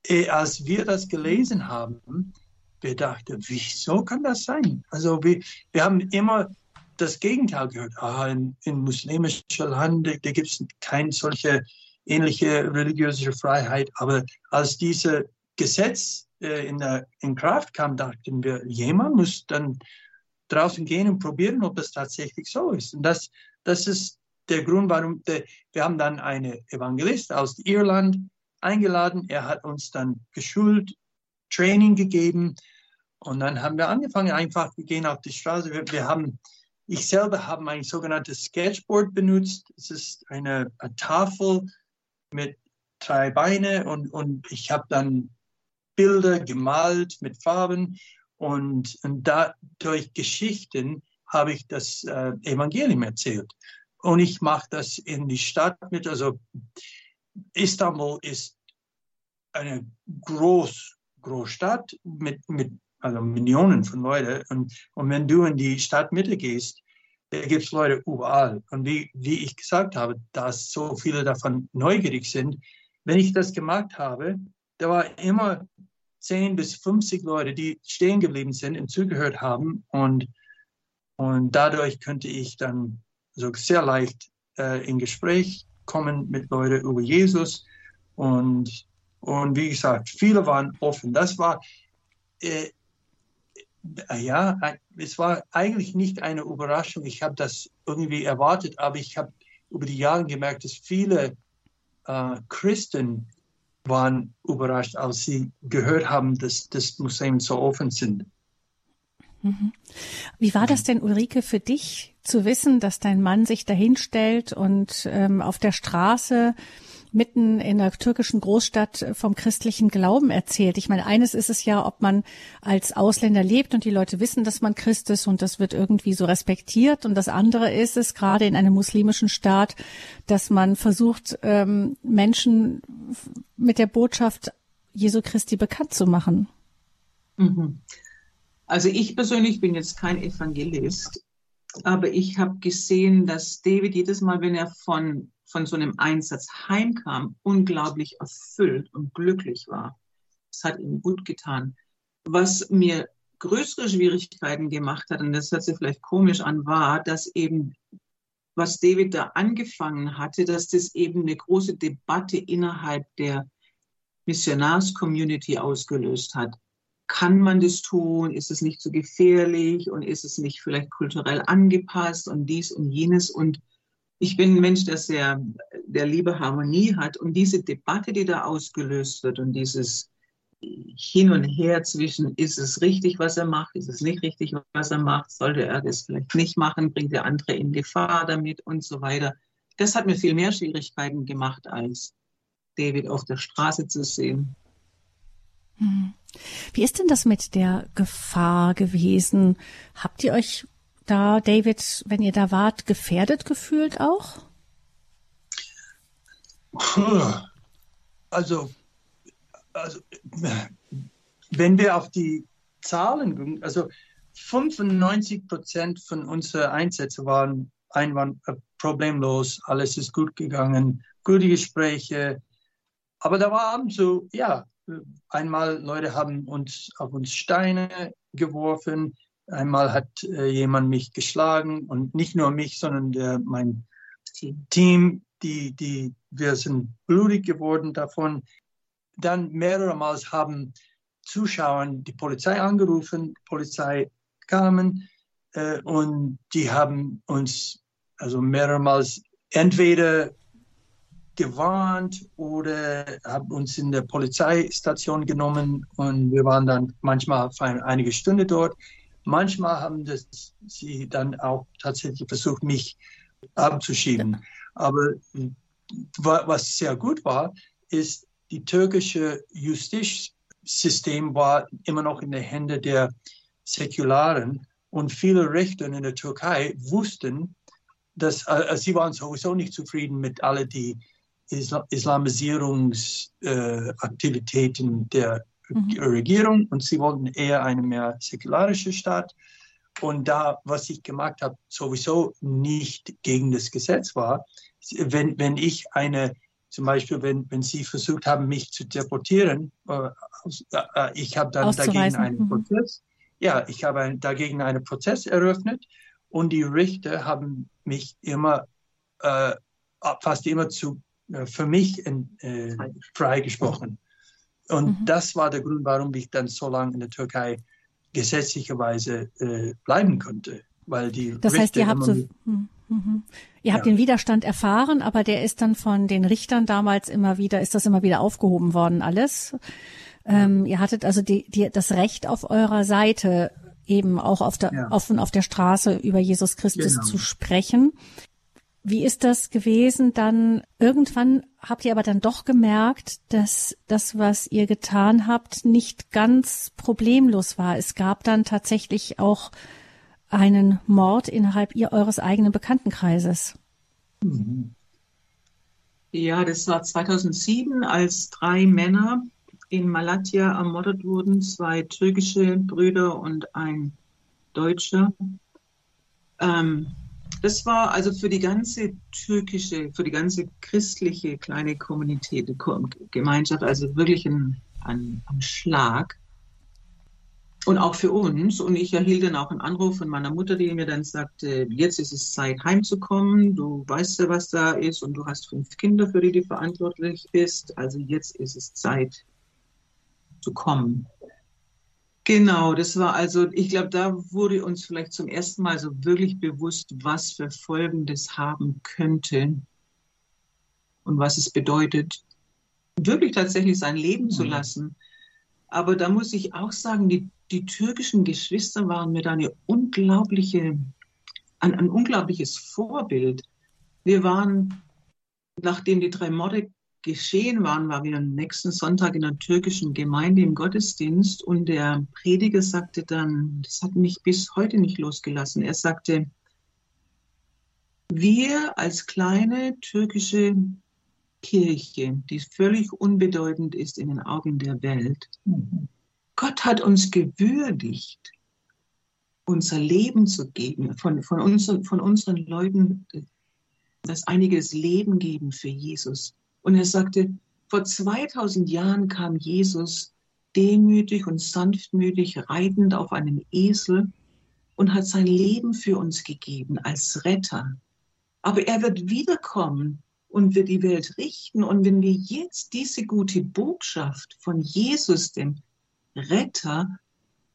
äh, als wir das gelesen haben, wir dachten, wieso kann das sein? Also wir, wir haben immer das Gegenteil gehört. Ah, in, in muslimischen Land, da gibt es keine solche ähnliche religiöse Freiheit. Aber als dieses Gesetz äh, in, der, in Kraft kam, dachten wir, jemand muss dann draußen gehen und probieren, ob das tatsächlich so ist. Und das, das ist der Grund, warum der, wir haben dann einen Evangelist aus Irland eingeladen. Er hat uns dann geschult, Training gegeben. Und dann haben wir angefangen, einfach, wir gehen auf die Straße. Wir, wir haben ich selber habe ein sogenanntes Sketchboard benutzt. Es ist eine, eine Tafel mit drei Beine und, und ich habe dann Bilder gemalt mit Farben und, und da durch Geschichten habe ich das äh, Evangelium erzählt. Und ich mache das in die Stadt mit, also Istanbul ist eine groß, Großstadt mit, mit also Millionen von Leuten. Und, und wenn du in die Stadtmitte gehst, da gibt es Leute überall. Und wie, wie ich gesagt habe, dass so viele davon neugierig sind, wenn ich das gemacht habe, da war immer 10 bis 50 Leute, die stehen geblieben sind und zugehört haben. Und, und dadurch könnte ich dann so sehr leicht äh, in Gespräch kommen mit Leuten über Jesus. Und, und wie gesagt, viele waren offen. Das war, äh, ja, es war eigentlich nicht eine Überraschung. Ich habe das irgendwie erwartet, aber ich habe über die Jahre gemerkt, dass viele äh, Christen waren überrascht, als sie gehört haben, dass das Museen so offen sind. Mhm. Wie war das denn, Ulrike, für dich zu wissen, dass dein Mann sich dahinstellt und ähm, auf der Straße mitten in der türkischen Großstadt vom christlichen Glauben erzählt. Ich meine, eines ist es ja, ob man als Ausländer lebt und die Leute wissen, dass man Christ ist und das wird irgendwie so respektiert. Und das andere ist es, gerade in einem muslimischen Staat, dass man versucht, ähm, Menschen mit der Botschaft Jesu Christi bekannt zu machen. Mhm. Also ich persönlich bin jetzt kein Evangelist, aber ich habe gesehen, dass David jedes Mal, wenn er von, von so einem Einsatz heimkam, unglaublich erfüllt und glücklich war. Es hat ihm gut getan. Was mir größere Schwierigkeiten gemacht hat, und das hört sich vielleicht komisch an, war, dass eben, was David da angefangen hatte, dass das eben eine große Debatte innerhalb der Missionars-Community ausgelöst hat kann man das tun? Ist es nicht zu so gefährlich? Und ist es nicht vielleicht kulturell angepasst und dies und jenes? Und ich bin ein Mensch, der sehr, der liebe Harmonie hat. Und diese Debatte, die da ausgelöst wird und dieses Hin und Her zwischen, ist es richtig, was er macht? Ist es nicht richtig, was er macht? Sollte er das vielleicht nicht machen? Bringt der andere in Gefahr damit und so weiter? Das hat mir viel mehr Schwierigkeiten gemacht, als David auf der Straße zu sehen. Hm. Wie ist denn das mit der Gefahr gewesen? Habt ihr euch da, David, wenn ihr da wart, gefährdet gefühlt auch? Also, also wenn wir auf die Zahlen gucken, also 95 Prozent von unseren Einsätzen waren einwand äh, problemlos, alles ist gut gegangen, gute Gespräche. Aber da war abends so, ja, einmal Leute haben uns auf uns Steine geworfen, einmal hat äh, jemand mich geschlagen und nicht nur mich, sondern der, mein Team, die, die, wir sind blutig geworden davon. Dann mehrere Mal haben Zuschauer die Polizei angerufen, die Polizei kamen äh, und die haben uns also mehrmals entweder gewarnt oder haben uns in der Polizeistation genommen und wir waren dann manchmal für einige Stunden dort. Manchmal haben das, sie dann auch tatsächlich versucht, mich abzuschieben. Aber was sehr gut war, ist, die türkische Justizsystem war immer noch in den Händen der Säkularen und viele Richter in der Türkei wussten, dass äh, sie waren sowieso nicht zufrieden mit all die Islamisierungsaktivitäten äh, der mhm. Regierung und sie wollten eher eine mehr säkularische Staat. Und da, was ich gemacht habe, sowieso nicht gegen das Gesetz war, wenn, wenn ich eine, zum Beispiel, wenn, wenn sie versucht haben, mich zu deportieren, äh, äh, ich habe dann dagegen einen mhm. Prozess, ja, ich habe ein, dagegen einen Prozess eröffnet und die Richter haben mich immer, äh, fast immer zu äh, für mich äh, freigesprochen. Und mhm. das war der Grund, warum ich dann so lange in der Türkei gesetzlicherweise äh, bleiben konnte. Weil die das heißt, ihr habt so, mhm. Ihr habt ja. den Widerstand erfahren, aber der ist dann von den Richtern damals immer wieder, ist das immer wieder aufgehoben worden, alles. Ähm, ihr hattet also die, die, das Recht auf eurer Seite, eben auch auf der, ja. offen auf der Straße über Jesus Christus genau. zu sprechen. Wie ist das gewesen? Dann irgendwann habt ihr aber dann doch gemerkt, dass das, was ihr getan habt, nicht ganz problemlos war. Es gab dann tatsächlich auch einen Mord innerhalb ihr eures eigenen Bekanntenkreises. Ja, das war 2007, als drei Männer in Malatya ermordet wurden, zwei türkische Brüder und ein Deutscher. Ähm, das war also für die ganze türkische, für die ganze christliche kleine Kommunität, Gemeinschaft, also wirklich ein, ein, ein Schlag. Und auch für uns. Und ich erhielt dann auch einen Anruf von meiner Mutter, die mir dann sagte, jetzt ist es Zeit, heimzukommen. Du weißt ja, was da ist und du hast fünf Kinder, für die du verantwortlich bist. Also jetzt ist es Zeit zu kommen. Genau, das war also, ich glaube, da wurde uns vielleicht zum ersten Mal so wirklich bewusst, was für Folgen das haben könnte und was es bedeutet, wirklich tatsächlich sein Leben mhm. zu lassen. Aber da muss ich auch sagen, die, die türkischen Geschwister waren mir da eine unglaubliche, ein, ein unglaubliches Vorbild. Wir waren, nachdem die drei Morde geschehen waren, waren wir am nächsten Sonntag in einer türkischen Gemeinde im Gottesdienst und der Prediger sagte dann, das hat mich bis heute nicht losgelassen, er sagte, wir als kleine türkische Kirche, die völlig unbedeutend ist in den Augen der Welt, Gott hat uns gewürdigt, unser Leben zu geben, von, von, uns, von unseren Leuten, dass einige das Leben geben für Jesus. Und er sagte, vor 2000 Jahren kam Jesus demütig und sanftmütig reitend auf einem Esel und hat sein Leben für uns gegeben als Retter. Aber er wird wiederkommen und wird die Welt richten. Und wenn wir jetzt diese gute Botschaft von Jesus, dem Retter,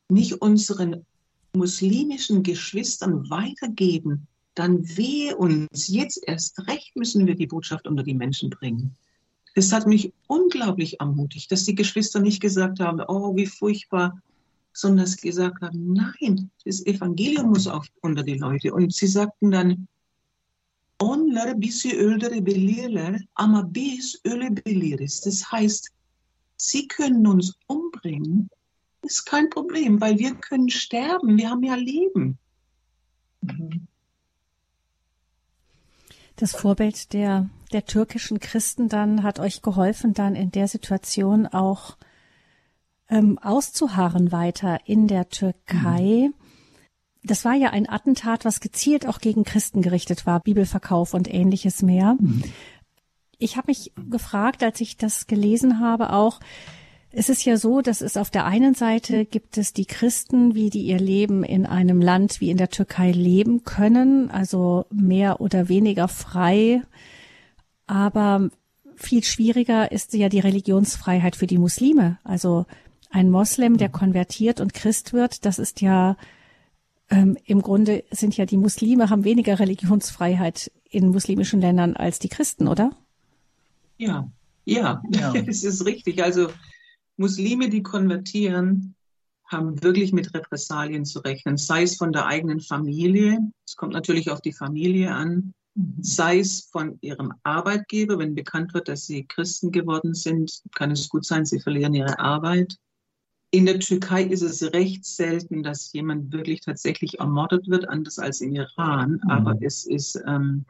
nicht unseren muslimischen Geschwistern weitergeben, dann wehe uns. Jetzt erst recht müssen wir die Botschaft unter die Menschen bringen. Es hat mich unglaublich ermutigt, dass die Geschwister nicht gesagt haben, oh, wie furchtbar, sondern dass sie gesagt haben, nein, das Evangelium muss auf, unter die Leute. Und sie sagten dann, onlar bizi öldürebilirler, ama biz ölebiliriz. Das heißt, sie können uns umbringen, ist kein Problem, weil wir können sterben, wir haben ja Leben. Mhm das Vorbild der, der türkischen Christen dann hat euch geholfen, dann in der Situation auch ähm, auszuharren weiter in der Türkei. Mhm. Das war ja ein Attentat, was gezielt auch gegen Christen gerichtet war, Bibelverkauf und ähnliches mehr. Mhm. Ich habe mich gefragt, als ich das gelesen habe, auch, es ist ja so, dass es auf der einen Seite gibt es die Christen, wie die ihr Leben in einem Land wie in der Türkei leben können, also mehr oder weniger frei. Aber viel schwieriger ist ja die Religionsfreiheit für die Muslime. Also ein Moslem, der konvertiert und Christ wird, das ist ja ähm, im Grunde sind ja die Muslime haben weniger Religionsfreiheit in muslimischen Ländern als die Christen, oder? Ja, ja, ja. das ist richtig. Also Muslime, die konvertieren, haben wirklich mit Repressalien zu rechnen, sei es von der eigenen Familie, es kommt natürlich auf die Familie an, sei es von ihrem Arbeitgeber, wenn bekannt wird, dass sie Christen geworden sind, kann es gut sein, sie verlieren ihre Arbeit. In der Türkei ist es recht selten, dass jemand wirklich tatsächlich ermordet wird, anders als im Iran. Mhm. Aber es ist, ähm,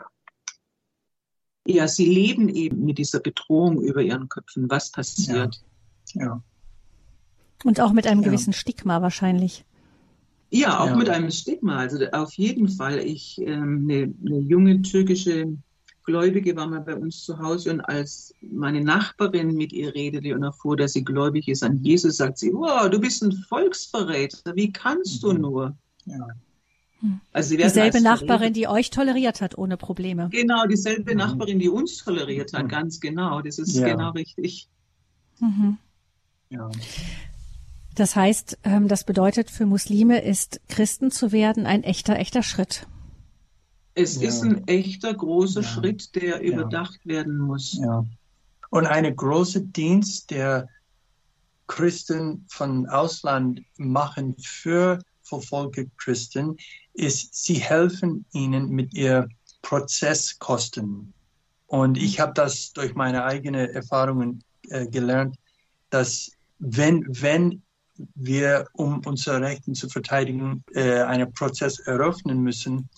ja, sie leben eben mit dieser Bedrohung über ihren Köpfen. Was passiert? Ja. Ja. Und auch mit einem gewissen Stigma wahrscheinlich. Ja, auch ja. mit einem Stigma. Also auf jeden Fall. Ich, ähm, eine, eine junge türkische Gläubige war mal bei uns zu Hause und als meine Nachbarin mit ihr redete und erfuhr, dass sie gläubig ist an Jesus, sagt sie, wow, du bist ein Volksverräter, wie kannst du mhm. nur? Ja. Also dieselbe Nachbarin, die euch toleriert hat ohne Probleme. Genau, dieselbe mhm. Nachbarin, die uns toleriert hat, mhm. ganz genau. Das ist ja. genau richtig. Mhm. Ja. Das heißt, ähm, das bedeutet für Muslime ist Christen zu werden ein echter, echter Schritt. Es ja. ist ein echter großer ja. Schritt, der überdacht werden muss. Ja. Und eine große Dienst, der Christen von Ausland machen für verfolgte Christen, ist, sie helfen ihnen mit ihrer Prozesskosten. Und ich habe das durch meine eigenen Erfahrungen äh, gelernt, dass wenn, wenn wir, um unsere Rechte zu verteidigen, äh, einen Prozess eröffnen müssen,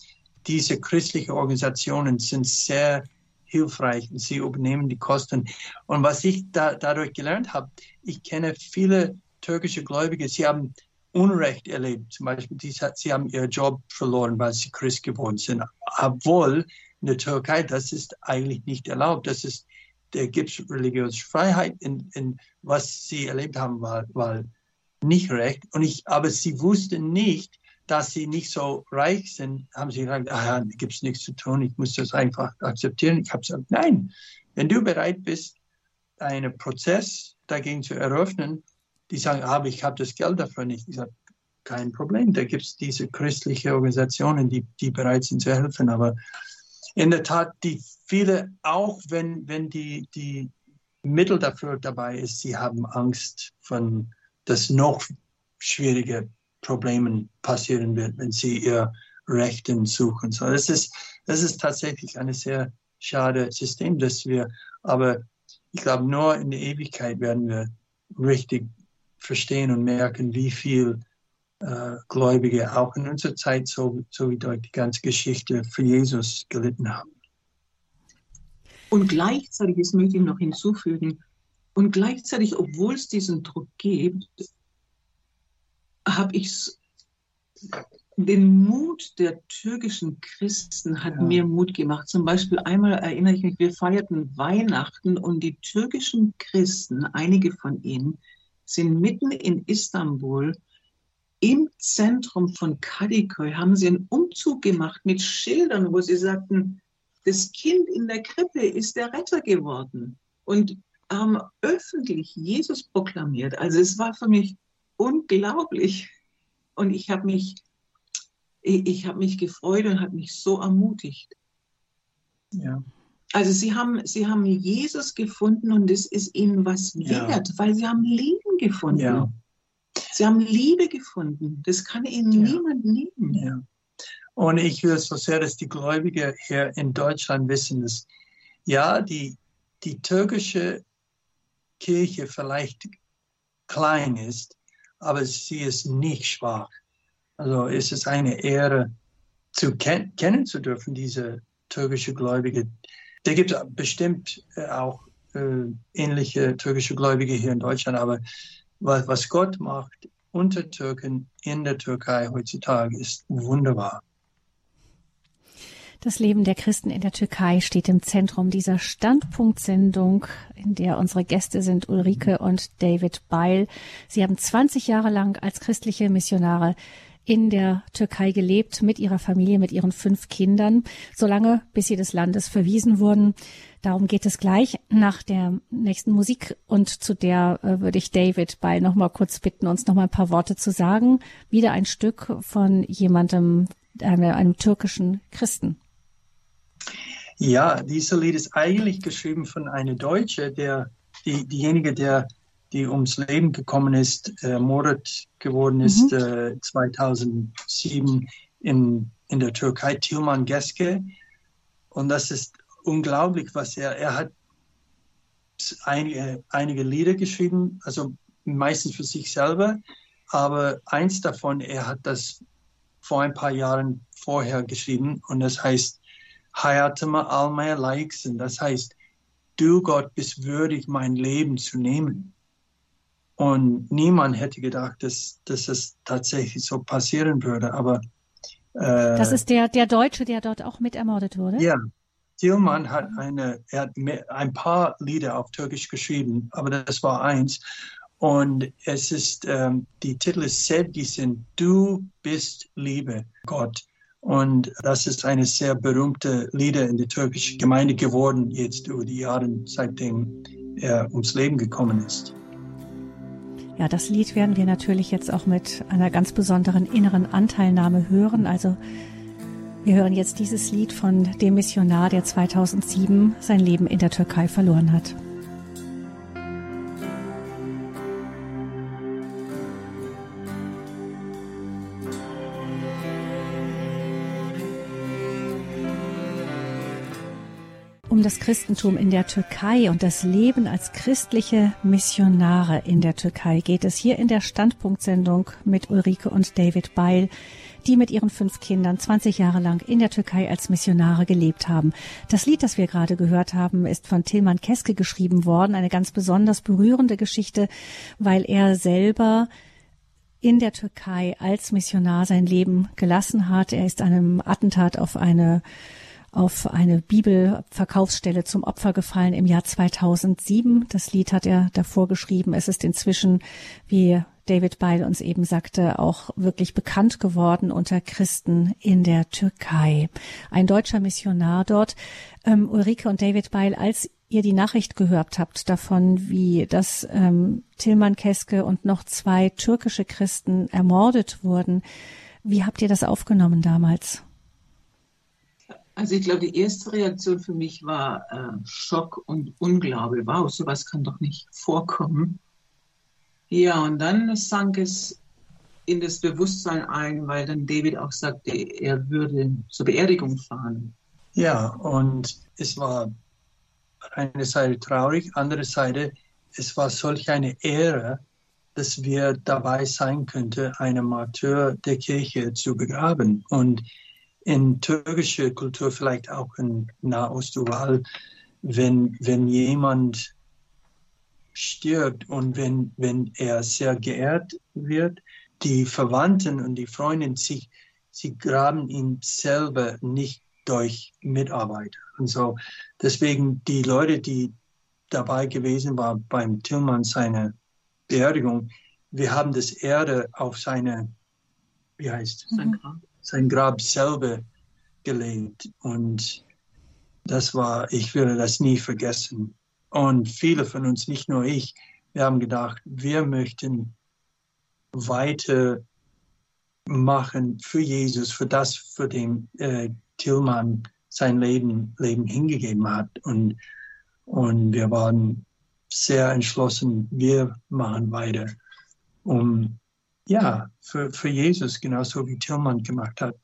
diese christlichen Organisationen sind sehr hilfreich. Sie übernehmen die Kosten. Und was ich da, dadurch gelernt habe, ich kenne viele türkische Gläubige, sie haben Unrecht erlebt. Zum Beispiel, die, sie haben ihren Job verloren, weil sie Christ geworden sind. Obwohl in der Türkei, das ist eigentlich nicht erlaubt. Das ist, da gibt es religiöse Freiheit. In, in, was sie erlebt haben, war, war nicht recht. Und ich, aber sie wussten nicht, dass sie nicht so reich sind, haben sie gesagt, ah ja, gibt es nichts zu tun, ich muss das einfach akzeptieren. Ich habe gesagt, nein, wenn du bereit bist, einen Prozess dagegen zu eröffnen, die sagen, aber ich habe das Geld dafür nicht. Ich sage, kein Problem, da gibt es diese christlichen Organisationen, die, die bereit sind zu helfen. Aber in der Tat, die viele, auch wenn, wenn die, die Mittel dafür dabei ist, sie haben Angst von das noch schwierige Problemen passieren wird, wenn sie ihr Rechten suchen. So, das ist, das ist tatsächlich ein sehr schade System, dass wir, aber ich glaube, nur in der Ewigkeit werden wir richtig verstehen und merken, wie viel äh, Gläubige auch in unserer Zeit, so, so wie durch die ganze Geschichte für Jesus gelitten haben. Und gleichzeitig, das möchte ich noch hinzufügen, und gleichzeitig, obwohl es diesen Druck gibt, habe ich den Mut der türkischen Christen hat ja. mir Mut gemacht. Zum Beispiel einmal erinnere ich mich, wir feierten Weihnachten und die türkischen Christen, einige von ihnen, sind mitten in Istanbul im Zentrum von Kadıköy, haben sie einen Umzug gemacht mit Schildern, wo sie sagten, das Kind in der Krippe ist der Retter geworden und haben öffentlich Jesus proklamiert. Also es war für mich unglaublich. Und ich habe mich, ich, ich habe mich gefreut und habe mich so ermutigt. Ja. Also sie haben, sie haben Jesus gefunden und es ist ihnen was wert, ja. weil sie haben Leben gefunden. Ja. Sie haben Liebe gefunden. Das kann ihnen ja. niemand nehmen. Ja. Und ich will so sehr, dass die Gläubigen hier in Deutschland wissen, dass ja, die, die türkische Kirche vielleicht klein ist, aber sie ist nicht schwach. Also es ist eine Ehre, zu ken kennen zu dürfen, diese türkische Gläubige. Da gibt es bestimmt äh, auch äh, ähnliche türkische Gläubige hier in Deutschland, aber was, was Gott macht unter Türken in der Türkei heutzutage ist wunderbar. Das Leben der Christen in der Türkei steht im Zentrum dieser Standpunktsendung, in der unsere Gäste sind Ulrike und David Beil. Sie haben 20 Jahre lang als christliche Missionare in der Türkei gelebt, mit ihrer Familie, mit ihren fünf Kindern, solange bis sie des Landes verwiesen wurden. Darum geht es gleich nach der nächsten Musik und zu der äh, würde ich David Beil noch mal kurz bitten, uns noch mal ein paar Worte zu sagen. Wieder ein Stück von jemandem, einem, einem türkischen Christen. Ja, dieses Lied ist eigentlich geschrieben von einer Deutsche, der, die, diejenige, der, die ums Leben gekommen ist, ermordet geworden ist mhm. äh, 2007 in, in der Türkei, Tilman Geske. Und das ist unglaublich, was er, er hat einige, einige Lieder geschrieben, also meistens für sich selber, aber eins davon, er hat das vor ein paar Jahren vorher geschrieben und das heißt hayatıma almaya layıksın. Das heißt, du Gott bist würdig, mein Leben zu nehmen. Und niemand hätte gedacht, dass, dass es tatsächlich so passieren würde. Aber äh, das ist der, der Deutsche, der dort auch mit ermordet wurde. Ja, Tilman hat eine, er hat ein paar Lieder auf Türkisch geschrieben, aber das war eins. Und es ist, ähm, die Titel ist Sevgisin, du bist Liebe, Gott. Und das ist eine sehr berühmte Lieder in der türkischen Gemeinde geworden, jetzt über die Jahre, seitdem er ums Leben gekommen ist. Ja, das Lied werden wir natürlich jetzt auch mit einer ganz besonderen inneren Anteilnahme hören. Also wir hören jetzt dieses Lied von dem Missionar, der 2007 sein Leben in der Türkei verloren hat. Das Christentum in der Türkei und das Leben als christliche Missionare in der Türkei geht es hier in der Standpunktsendung mit Ulrike und David Beil, die mit ihren fünf Kindern 20 Jahre lang in der Türkei als Missionare gelebt haben. Das Lied, das wir gerade gehört haben, ist von Tilman Keske geschrieben worden, eine ganz besonders berührende Geschichte, weil er selber in der Türkei als Missionar sein Leben gelassen hat. Er ist einem Attentat auf eine auf eine Bibelverkaufsstelle zum Opfer gefallen im Jahr 2007. Das Lied hat er davor geschrieben. Es ist inzwischen, wie David Beil uns eben sagte, auch wirklich bekannt geworden unter Christen in der Türkei. Ein deutscher Missionar dort. Ähm, Ulrike und David Beil, als ihr die Nachricht gehört habt davon, wie das ähm, Tilman Keske und noch zwei türkische Christen ermordet wurden, wie habt ihr das aufgenommen damals? Also ich glaube, die erste Reaktion für mich war äh, Schock und Unglaube. Wow, sowas kann doch nicht vorkommen. Ja, und dann sank es in das Bewusstsein ein, weil dann David auch sagte, er würde zur Beerdigung fahren. Ja, und es war eine Seite traurig, andere Seite, es war solch eine Ehre, dass wir dabei sein könnten, einen Martyr der Kirche zu begraben. Und in türkischer Kultur, vielleicht auch in Nahost überall, wenn, wenn jemand stirbt und wenn, wenn er sehr geehrt wird, die Verwandten und die Freunde, sie, sie graben ihn selber nicht durch Mitarbeiter. Und so, deswegen die Leute, die dabei gewesen waren beim Tillmann seine Beerdigung, wir haben das Erde auf seine, wie heißt, sein Grab, sein Grab selber gelegt. Und das war, ich werde das nie vergessen. Und viele von uns, nicht nur ich, wir haben gedacht, wir möchten weiter machen für Jesus, für das, für den äh, Tillmann sein Leben, Leben hingegeben hat. Und, und wir waren sehr entschlossen, wir machen weiter, um ja, für, für Jesus, genauso wie Tillmann gemacht hat.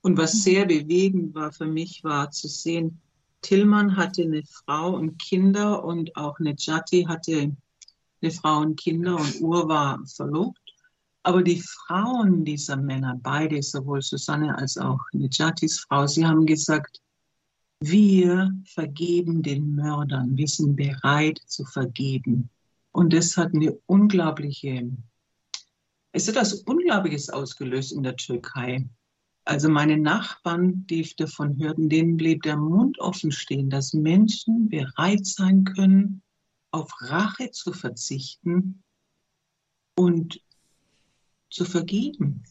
Und was sehr bewegend war für mich, war zu sehen, Tillmann hatte eine Frau und Kinder und auch Nejati hatte eine Frau und Kinder und Ur war verlobt. Aber die Frauen dieser Männer, beide, sowohl Susanne als auch Nejatis Frau, sie haben gesagt, wir vergeben den Mördern, wir sind bereit zu vergeben. Und das hat eine unglaubliche, es hat etwas Unglaubliches ausgelöst in der Türkei. Also meine Nachbarn, die davon hörten, denen blieb der Mund offen stehen, dass Menschen bereit sein können, auf Rache zu verzichten und zu vergeben.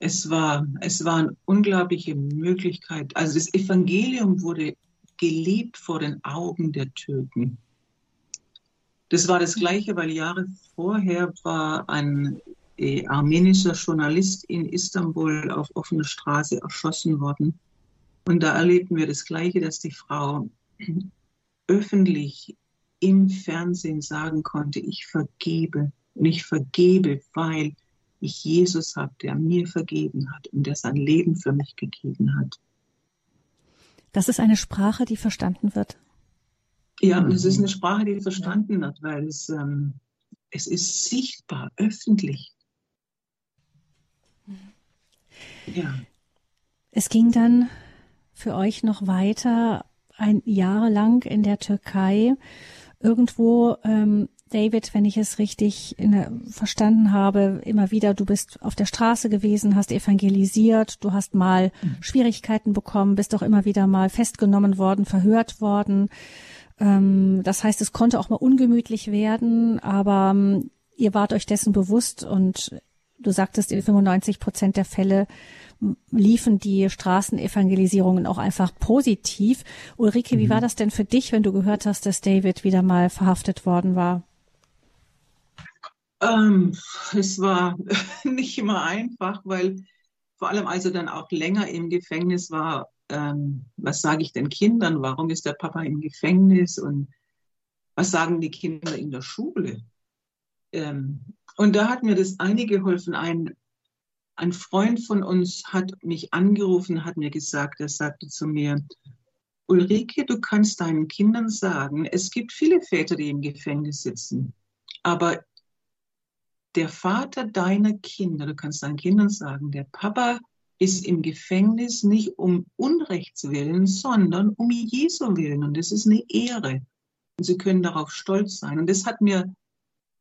Es war, es war eine unglaubliche Möglichkeit. Also das Evangelium wurde gelebt vor den Augen der Türken. Das war das Gleiche, weil Jahre vorher war ein armenischer Journalist in Istanbul auf offener Straße erschossen worden. Und da erlebten wir das Gleiche, dass die Frau öffentlich im Fernsehen sagen konnte, ich vergebe. Und ich vergebe, weil ich Jesus habe, der mir vergeben hat und der sein Leben für mich gegeben hat. Das ist eine Sprache, die verstanden wird. Ja, es ist eine Sprache, die verstanden wird, weil es, ähm, es ist sichtbar, öffentlich. Ja. Es ging dann für euch noch weiter, ein Jahre lang in der Türkei. Irgendwo ähm, David, wenn ich es richtig in, verstanden habe, immer wieder, du bist auf der Straße gewesen, hast evangelisiert, du hast mal mhm. Schwierigkeiten bekommen, bist auch immer wieder mal festgenommen worden, verhört worden. Ähm, das heißt, es konnte auch mal ungemütlich werden, aber ähm, ihr wart euch dessen bewusst und du sagtest, in 95 Prozent der Fälle liefen die Straßenevangelisierungen auch einfach positiv. Ulrike, wie mhm. war das denn für dich, wenn du gehört hast, dass David wieder mal verhaftet worden war? Ähm, es war nicht immer einfach, weil vor allem als er dann auch länger im Gefängnis war, ähm, was sage ich den Kindern? Warum ist der Papa im Gefängnis? Und was sagen die Kinder in der Schule? Ähm, und da hat mir das eine geholfen. Ein, ein Freund von uns hat mich angerufen, hat mir gesagt, er sagte zu mir, Ulrike, du kannst deinen Kindern sagen, es gibt viele Väter, die im Gefängnis sitzen, aber der Vater deiner Kinder, du kannst deinen Kindern sagen, der Papa ist im Gefängnis nicht um Unrechts willen, sondern um Jesu willen. Und das ist eine Ehre. Und sie können darauf stolz sein. Und das hat mir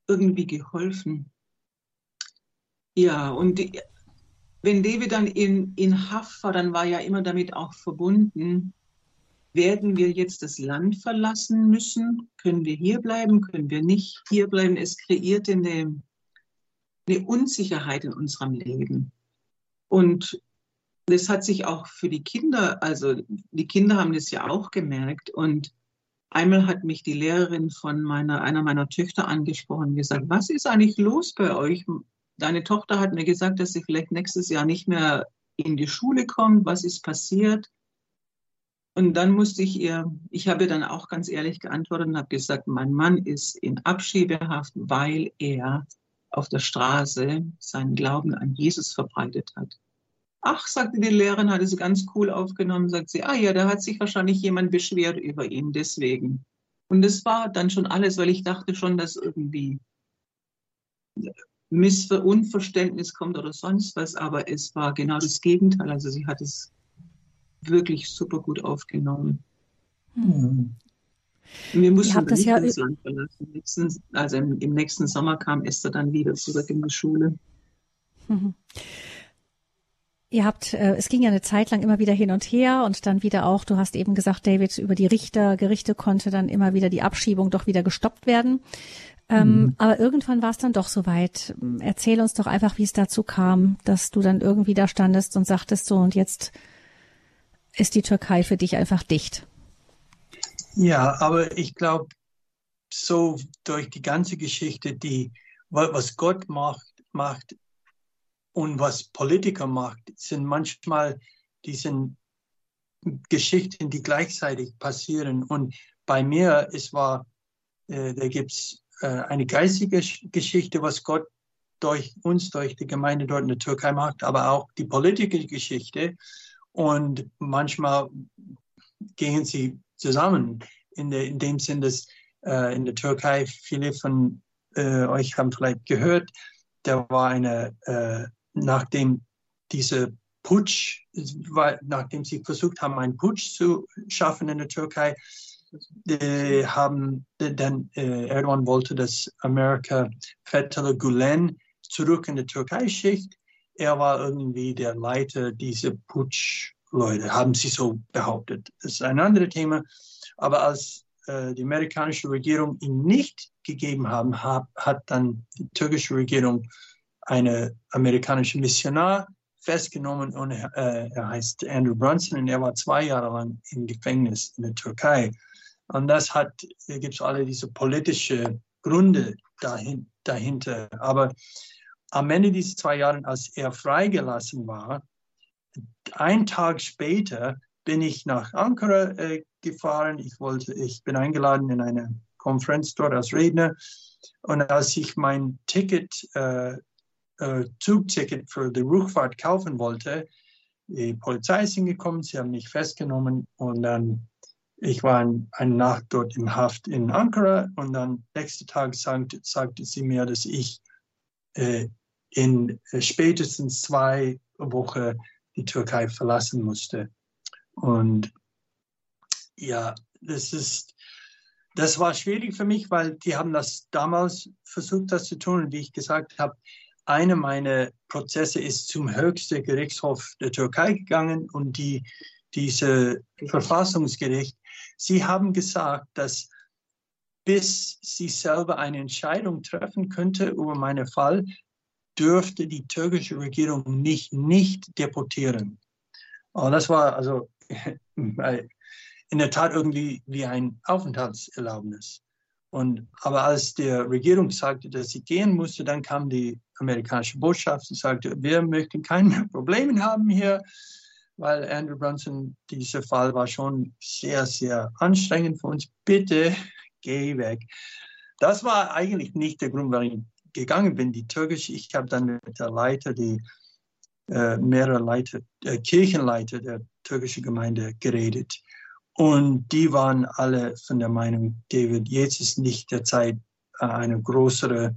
irgendwie geholfen. Ja, und die, wenn David dann in, in Haft war, dann war ja immer damit auch verbunden, werden wir jetzt das Land verlassen müssen? Können wir hier bleiben? Können wir nicht hier bleiben? Es kreiert eine, eine Unsicherheit in unserem Leben. Und das hat sich auch für die Kinder, also die Kinder haben das ja auch gemerkt. Und einmal hat mich die Lehrerin von meiner, einer meiner Töchter angesprochen und gesagt, was ist eigentlich los bei euch? Deine Tochter hat mir gesagt, dass sie vielleicht nächstes Jahr nicht mehr in die Schule kommt. Was ist passiert? Und dann musste ich ihr, ich habe dann auch ganz ehrlich geantwortet und habe gesagt, mein Mann ist in Abschiebehaft, weil er auf der Straße seinen Glauben an Jesus verbreitet hat. Ach, sagte die Lehrerin, hat es ganz cool aufgenommen, sagt sie, ah ja, da hat sich wahrscheinlich jemand beschwert über ihn, deswegen. Und das war dann schon alles, weil ich dachte schon, dass irgendwie Missver Unverständnis kommt oder sonst was, aber es war genau das Gegenteil. Also sie hat es wirklich super gut aufgenommen. Hm. Wir mussten das ja das Land verlassen. also im, im, nächsten Sommer kam Esther dann wieder zurück in die Schule. Mhm. Ihr habt, äh, es ging ja eine Zeit lang immer wieder hin und her und dann wieder auch, du hast eben gesagt, David, über die Richter, Gerichte konnte dann immer wieder die Abschiebung doch wieder gestoppt werden. Ähm, mhm. Aber irgendwann war es dann doch soweit. Erzähl uns doch einfach, wie es dazu kam, dass du dann irgendwie da standest und sagtest so, und jetzt ist die Türkei für dich einfach dicht. Ja, aber ich glaube, so durch die ganze Geschichte, die, was Gott macht, macht und was Politiker macht, sind manchmal diese Geschichten, die gleichzeitig passieren. Und bei mir, es war, äh, da gibt's äh, eine geistige Geschichte, was Gott durch uns, durch die Gemeinde dort in der Türkei macht, aber auch die politische Geschichte. Und manchmal gehen sie zusammen in, der, in dem Sinn, dass äh, in der Türkei viele von äh, euch haben vielleicht gehört, da war eine äh, nachdem diese Putsch, nachdem sie versucht haben, einen Putsch zu schaffen in der Türkei, haben dann äh, Erdogan wollte, dass Amerika Fethullah Gulen zurück in die Türkei schickt. Er war irgendwie der Leiter dieser Putsch-Leute, haben sie so behauptet. Das ist ein anderes Thema. Aber als äh, die amerikanische Regierung ihn nicht gegeben haben, hat, hat dann die türkische Regierung eine amerikanische Missionar festgenommen und äh, er heißt Andrew Brunson und er war zwei Jahre lang im Gefängnis in der Türkei. Und das hat, gibt es alle diese politische Gründe dahin, dahinter. Aber am Ende dieser zwei Jahre, als er freigelassen war, ein Tag später bin ich nach Ankara äh, gefahren. Ich wollte, ich bin eingeladen in eine Konferenz dort als Redner. Und als ich mein Ticket äh, äh, Zugticket für die Rückfahrt kaufen wollte. Die Polizei ist hingekommen, sie haben mich festgenommen und dann, ich war ein, eine Nacht dort im Haft in Ankara und dann nächsten Tag sagte, sagte sie mir, dass ich äh, in äh, spätestens zwei Wochen die Türkei verlassen musste. Und ja, das ist, das war schwierig für mich, weil die haben das damals versucht, das zu tun. Und wie ich gesagt habe, einer meiner Prozesse ist zum höchsten Gerichtshof der Türkei gegangen und die, diese Verfassungsgericht, sie haben gesagt, dass bis sie selber eine Entscheidung treffen könnte über meinen Fall, dürfte die türkische Regierung mich nicht deportieren. Und das war also in der Tat irgendwie wie ein Aufenthaltserlaubnis. Und, aber als der Regierung sagte, dass sie gehen musste, dann kam die amerikanische Botschaft und sagte, wir möchten keine Probleme haben hier, weil Andrew Brunson, dieser Fall war schon sehr, sehr anstrengend für uns. Bitte geh weg. Das war eigentlich nicht der Grund, warum ich gegangen bin. Die türkische, ich habe dann mit der Leiter, die äh, mehrere Leiter, äh, Kirchenleiter der türkischen Gemeinde geredet. Und die waren alle von der Meinung, David, jetzt ist nicht der Zeit, äh, einen größeren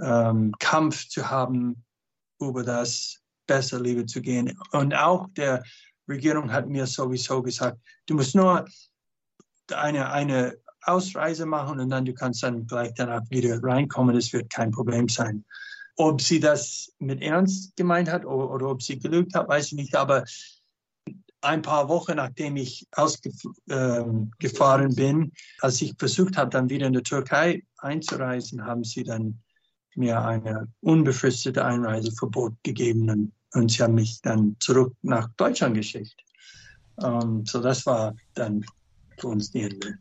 ähm, Kampf zu haben, über das besser lieber zu gehen. Und auch der Regierung hat mir sowieso gesagt, du musst nur eine, eine Ausreise machen und dann du kannst dann gleich danach wieder reinkommen. Das wird kein Problem sein. Ob sie das mit Ernst gemeint hat oder, oder ob sie gelügt hat, weiß ich nicht. Aber ein paar Wochen nachdem ich ausgefahren äh, bin, als ich versucht habe, dann wieder in die Türkei einzureisen, haben sie dann mir eine unbefristete Einreiseverbot gegeben und, und sie haben mich dann zurück nach Deutschland geschickt. Ähm, so das war dann für uns die Ende.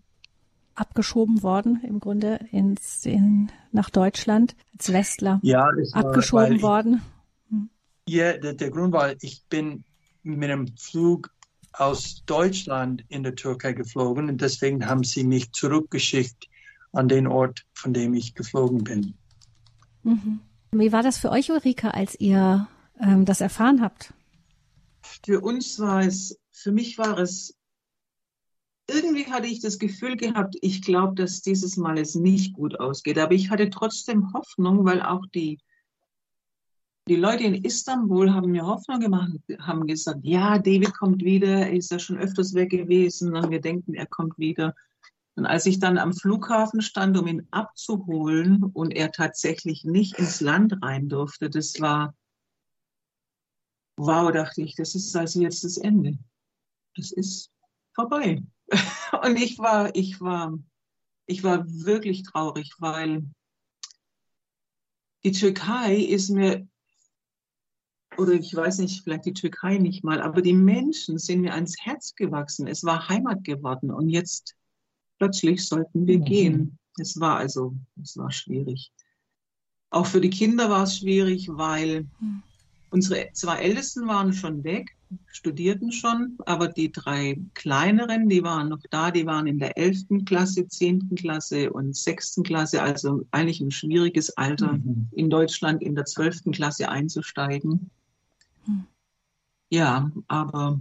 Abgeschoben worden, im Grunde ins, in, nach Deutschland als Westler. Ja, abgeschoben ich, worden. Hm. Ja, der, der Grund war, ich bin mit einem Flug aus Deutschland in der Türkei geflogen und deswegen haben sie mich zurückgeschickt an den Ort, von dem ich geflogen bin. Mhm. Wie war das für euch, Ulrike, als ihr ähm, das erfahren habt? Für uns war es, für mich war es, irgendwie hatte ich das Gefühl gehabt, ich glaube, dass dieses Mal es nicht gut ausgeht. Aber ich hatte trotzdem Hoffnung, weil auch die, die Leute in Istanbul haben mir Hoffnung gemacht, haben gesagt, ja, David kommt wieder, er ist ja schon öfters weg gewesen und wir denken, er kommt wieder. Und als ich dann am Flughafen stand, um ihn abzuholen und er tatsächlich nicht ins Land rein durfte, das war, wow, dachte ich, das ist also jetzt das Ende. Das ist vorbei. Und ich war, ich war, ich war wirklich traurig, weil die Türkei ist mir, oder ich weiß nicht, vielleicht die Türkei nicht mal, aber die Menschen sind mir ans Herz gewachsen. Es war Heimat geworden und jetzt plötzlich sollten wir mhm. gehen. Es war also, es war schwierig. Auch für die Kinder war es schwierig, weil mhm. unsere zwei Ältesten waren schon weg, studierten schon, aber die drei kleineren, die waren noch da, die waren in der elften Klasse, zehnten Klasse und sechsten Klasse, also eigentlich ein schwieriges Alter, mhm. in Deutschland in der zwölften Klasse einzusteigen. Mhm. Ja, aber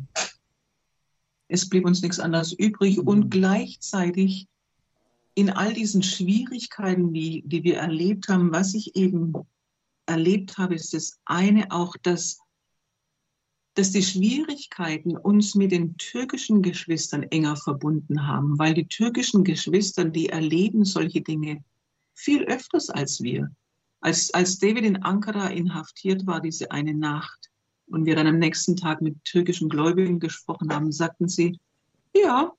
es blieb uns nichts anderes übrig und gleichzeitig in all diesen Schwierigkeiten, die, die wir erlebt haben, was ich eben erlebt habe, ist das eine auch, dass, dass die Schwierigkeiten uns mit den türkischen Geschwistern enger verbunden haben, weil die türkischen Geschwister, die erleben solche Dinge viel öfters als wir. Als, als David in Ankara inhaftiert war, diese eine Nacht, und wir dann am nächsten Tag mit türkischen Gläubigen gesprochen haben, sagten sie, ja,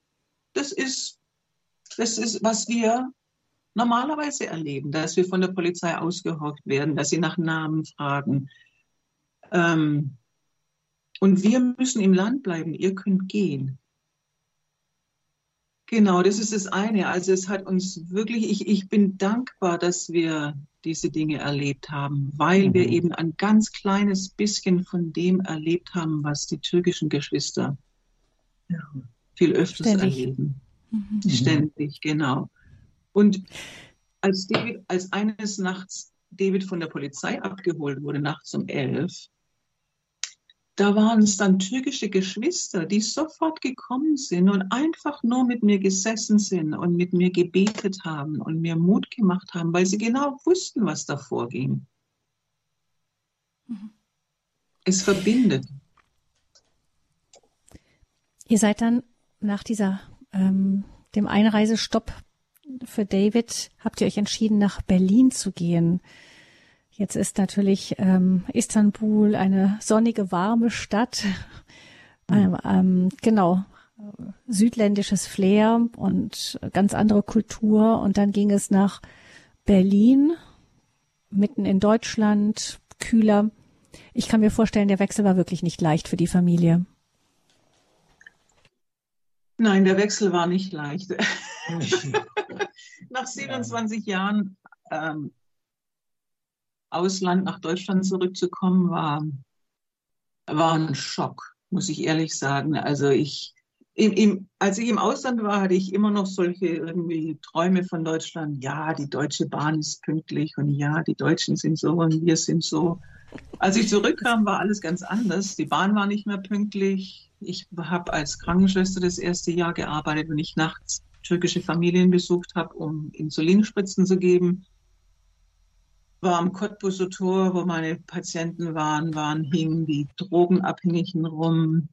das ist, das ist, was wir normalerweise erleben, dass wir von der Polizei ausgehorcht werden, dass sie nach Namen fragen. Ähm, und wir müssen im Land bleiben, ihr könnt gehen. Genau, das ist das eine. Also es hat uns wirklich, ich, ich bin dankbar, dass wir diese Dinge erlebt haben, weil mhm. wir eben ein ganz kleines bisschen von dem erlebt haben, was die türkischen Geschwister ja, viel öfters Ständig. erleben. Mhm. Ständig, genau. Und als David, als eines Nachts David von der Polizei abgeholt wurde, nachts um elf, da waren es dann türkische Geschwister, die sofort gekommen sind und einfach nur mit mir gesessen sind und mit mir gebetet haben und mir Mut gemacht haben, weil sie genau wussten, was da vorging. Mhm. Es verbindet. Ihr seid dann nach dieser ähm, dem Einreisestopp für David habt ihr euch entschieden, nach Berlin zu gehen. Jetzt ist natürlich ähm, Istanbul eine sonnige, warme Stadt. Ähm, ähm, genau, südländisches Flair und ganz andere Kultur. Und dann ging es nach Berlin, mitten in Deutschland, kühler. Ich kann mir vorstellen, der Wechsel war wirklich nicht leicht für die Familie. Nein, der Wechsel war nicht leicht. nach 27 Jahren ähm, Ausland nach Deutschland zurückzukommen, war, war ein Schock, muss ich ehrlich sagen. Also ich, im, im, als ich im Ausland war, hatte ich immer noch solche irgendwie Träume von Deutschland. Ja, die Deutsche Bahn ist pünktlich und ja, die Deutschen sind so und wir sind so. Als ich zurückkam, war alles ganz anders. Die Bahn war nicht mehr pünktlich. Ich habe als Krankenschwester das erste Jahr gearbeitet, wenn ich nachts türkische Familien besucht habe, um Insulinspritzen zu geben. War am Cottbuser Tor, wo meine Patienten waren, waren hingen die Drogenabhängigen rum.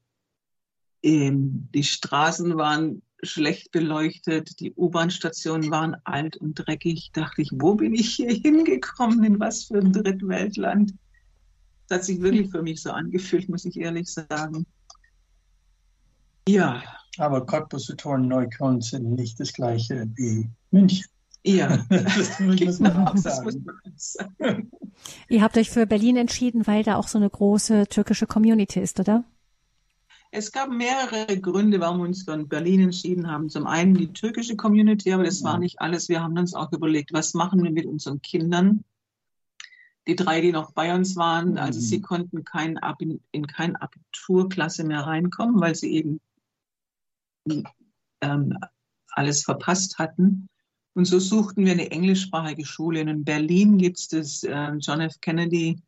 Ähm, die Straßen waren schlecht beleuchtet, die U-Bahn-Stationen waren alt und dreckig. Dachte ich, wo bin ich hier hingekommen? In was für ein Drittweltland? Das hat sich wirklich für mich so angefühlt, muss ich ehrlich sagen. Ja. Aber Cottbus und Neukölln sind nicht das gleiche wie München. Ja, das muss man auch sagen. Ihr habt euch für Berlin entschieden, weil da auch so eine große türkische Community ist, oder? Es gab mehrere Gründe, warum wir uns für Berlin entschieden haben. Zum einen die türkische Community, aber das war nicht alles. Wir haben uns auch überlegt, was machen wir mit unseren Kindern? Die drei, die noch bei uns waren, also sie mhm. konnten kein in, in keine Abiturklasse mehr reinkommen, weil sie eben ähm, alles verpasst hatten. Und so suchten wir eine englischsprachige Schule. Und in Berlin gibt es das äh, John F. Kennedy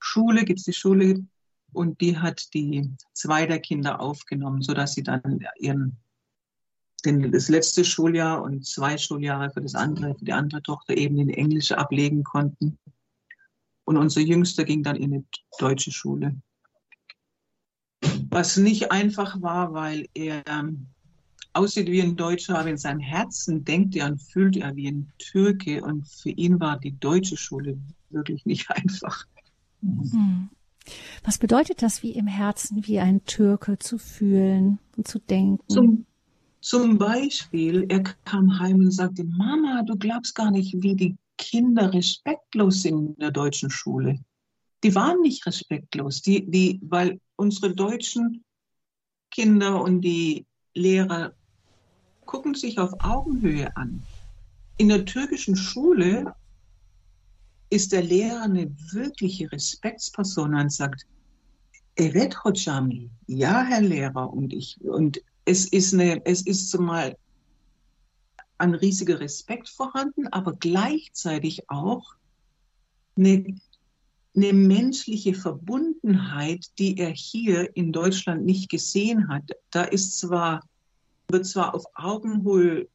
Schule, gibt es die Schule und die hat die zwei der Kinder aufgenommen, sodass sie dann ihren, den, das letzte Schuljahr und zwei Schuljahre für das andere, für die andere Tochter eben in Englisch ablegen konnten. Und unser Jüngster ging dann in eine deutsche Schule. Was nicht einfach war, weil er aussieht wie ein Deutscher, aber in seinem Herzen denkt er und fühlt er wie ein Türke. Und für ihn war die deutsche Schule wirklich nicht einfach. Mhm. Was bedeutet das, wie im Herzen, wie ein Türke zu fühlen und zu denken? Zum, zum Beispiel, er kam heim und sagte, Mama, du glaubst gar nicht, wie die Kinder respektlos sind in der deutschen Schule. Die waren nicht respektlos, die, die, weil unsere deutschen Kinder und die Lehrer gucken sich auf Augenhöhe an. In der türkischen Schule ist der Lehrer eine wirkliche Respektsperson und sagt, Evet hocam, ja, Herr Lehrer, und ich, und es ist eine, es ist zumal ein riesiger Respekt vorhanden, aber gleichzeitig auch eine, eine menschliche Verbundenheit, die er hier in Deutschland nicht gesehen hat. Da ist zwar, wird zwar auf Augenhöhe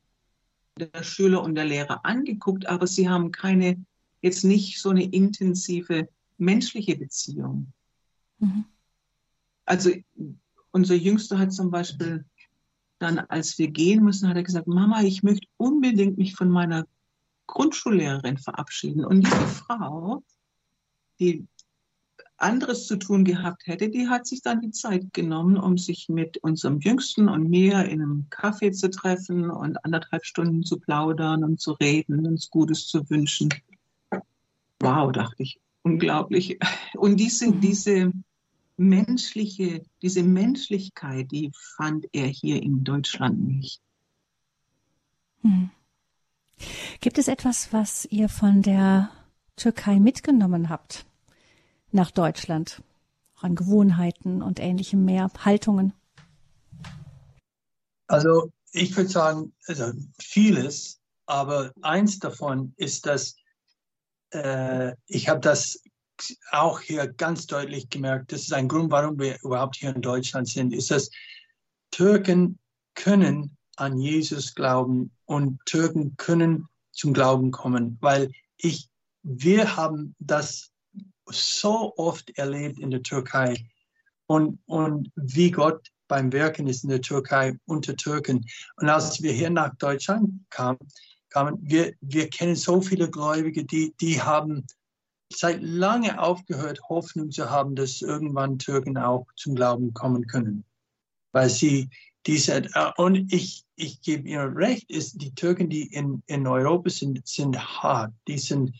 der Schüler und der Lehrer angeguckt, aber sie haben keine jetzt nicht so eine intensive menschliche Beziehung. Mhm. Also unser Jüngster hat zum Beispiel dann, als wir gehen müssen, hat er gesagt, Mama, ich möchte unbedingt mich von meiner Grundschullehrerin verabschieden. Und diese Frau, die anderes zu tun gehabt hätte, die hat sich dann die Zeit genommen, um sich mit unserem Jüngsten und mir in einem Café zu treffen und anderthalb Stunden zu plaudern und zu reden, uns Gutes zu wünschen wow, dachte ich, unglaublich. Und diese, mhm. diese menschliche, diese Menschlichkeit, die fand er hier in Deutschland nicht. Hm. Gibt es etwas, was ihr von der Türkei mitgenommen habt nach Deutschland? Auch an Gewohnheiten und ähnlichem mehr, Haltungen? Also ich würde sagen, also vieles, aber eins davon ist, dass äh, ich habe das auch hier ganz deutlich gemerkt. Das ist ein Grund, warum wir überhaupt hier in Deutschland sind, ist, dass Türken können an Jesus glauben und Türken können zum Glauben kommen, weil ich, wir haben das so oft erlebt in der Türkei und, und wie Gott beim Wirken ist in der Türkei unter Türken. Und als wir hier nach Deutschland kamen, kamen. Wir, wir kennen so viele Gläubige, die, die haben seit lange aufgehört, Hoffnung zu haben, dass irgendwann Türken auch zum Glauben kommen können. Weil sie diese, äh, und ich, ich gebe Ihnen recht, ist, die Türken, die in, in Europa sind, sind hart. Die sind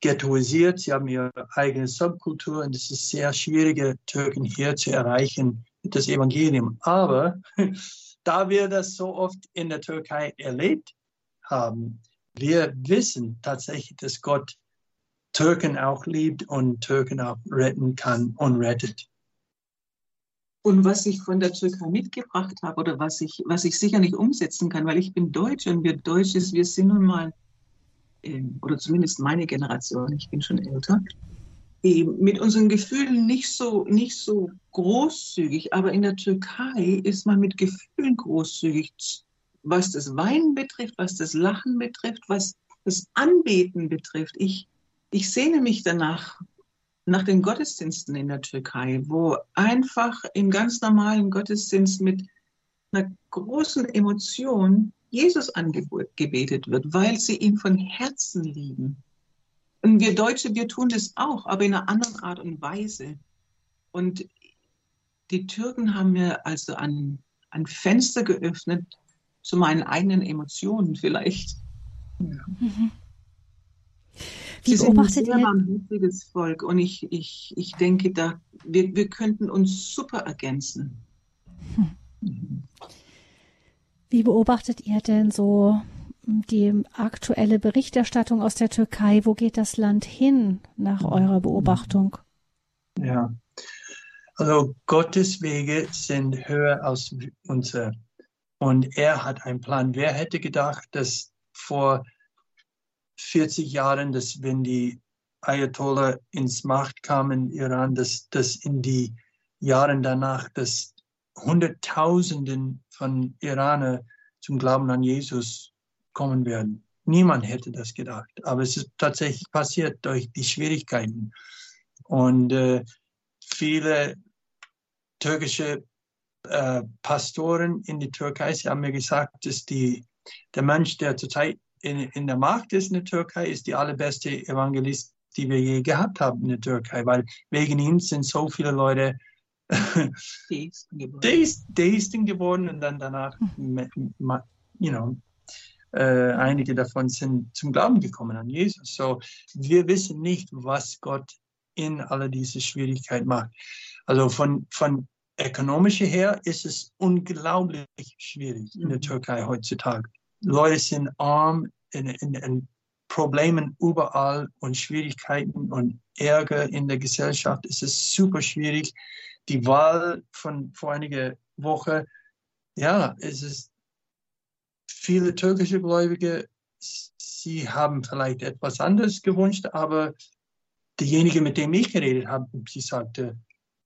ghettoisiert, sie haben ihre eigene Subkultur und es ist sehr schwierig, Türken hier zu erreichen mit das Evangelium. Aber da wir das so oft in der Türkei erlebt haben. Wir wissen tatsächlich, dass Gott Türken auch liebt und Türken auch retten kann und rettet. Und was ich von der Türkei mitgebracht habe oder was ich, was ich sicher nicht umsetzen kann, weil ich bin Deutsch und wir Deutsches, wir sind nun mal, oder zumindest meine Generation, ich bin schon älter, mit unseren Gefühlen nicht so, nicht so großzügig, aber in der Türkei ist man mit Gefühlen großzügig, was das Weinen betrifft, was das Lachen betrifft, was das Anbeten betrifft. Ich, ich sehne mich danach, nach den Gottesdiensten in der Türkei, wo einfach im ganz normalen Gottesdienst mit einer großen Emotion Jesus angebetet wird, weil sie ihn von Herzen lieben. Und wir Deutsche, wir tun das auch, aber in einer anderen Art und Weise. Und die Türken haben mir also ein, ein Fenster geöffnet zu meinen eigenen Emotionen vielleicht. Ja. Mhm. Wie Sie beobachtet sind ein sehr barmherziges Volk und ich, ich, ich denke, da, wir, wir könnten uns super ergänzen. Hm. Wie beobachtet ihr denn so die aktuelle Berichterstattung aus der Türkei? Wo geht das Land hin nach eurer Beobachtung? Ja, also Gottes Wege sind höher als unsere. Und er hat einen Plan. Wer hätte gedacht, dass vor 40 Jahren, dass wenn die Ayatollah ins Macht kamen in Iran, dass, dass in die Jahren danach, dass Hunderttausenden von Iranern zum Glauben an Jesus kommen werden. Niemand hätte das gedacht, aber es ist tatsächlich passiert durch die Schwierigkeiten. Und äh, viele türkische äh, Pastoren in der Türkei, sie haben mir gesagt, dass die, der Mensch, der zurzeit in, in der Macht ist in der Türkei, ist die allerbeste Evangelist, die wir je gehabt haben in der Türkei, weil wegen ihm sind so viele Leute Deisten geworden und dann danach, you know, äh, einige davon sind zum Glauben gekommen an Jesus. So, wir wissen nicht, was Gott in all diese Schwierigkeiten macht. Also von, von ökonomischer her ist es unglaublich schwierig in der mhm. Türkei heutzutage. Leute sind arm, in, in, in Problemen überall und Schwierigkeiten und Ärger in der Gesellschaft. Es ist super schwierig. Die Wahl von vor einiger Woche, ja, es ist viele türkische Gläubige, sie haben vielleicht etwas anderes gewünscht, aber diejenige, mit dem ich geredet habe, sie sagte,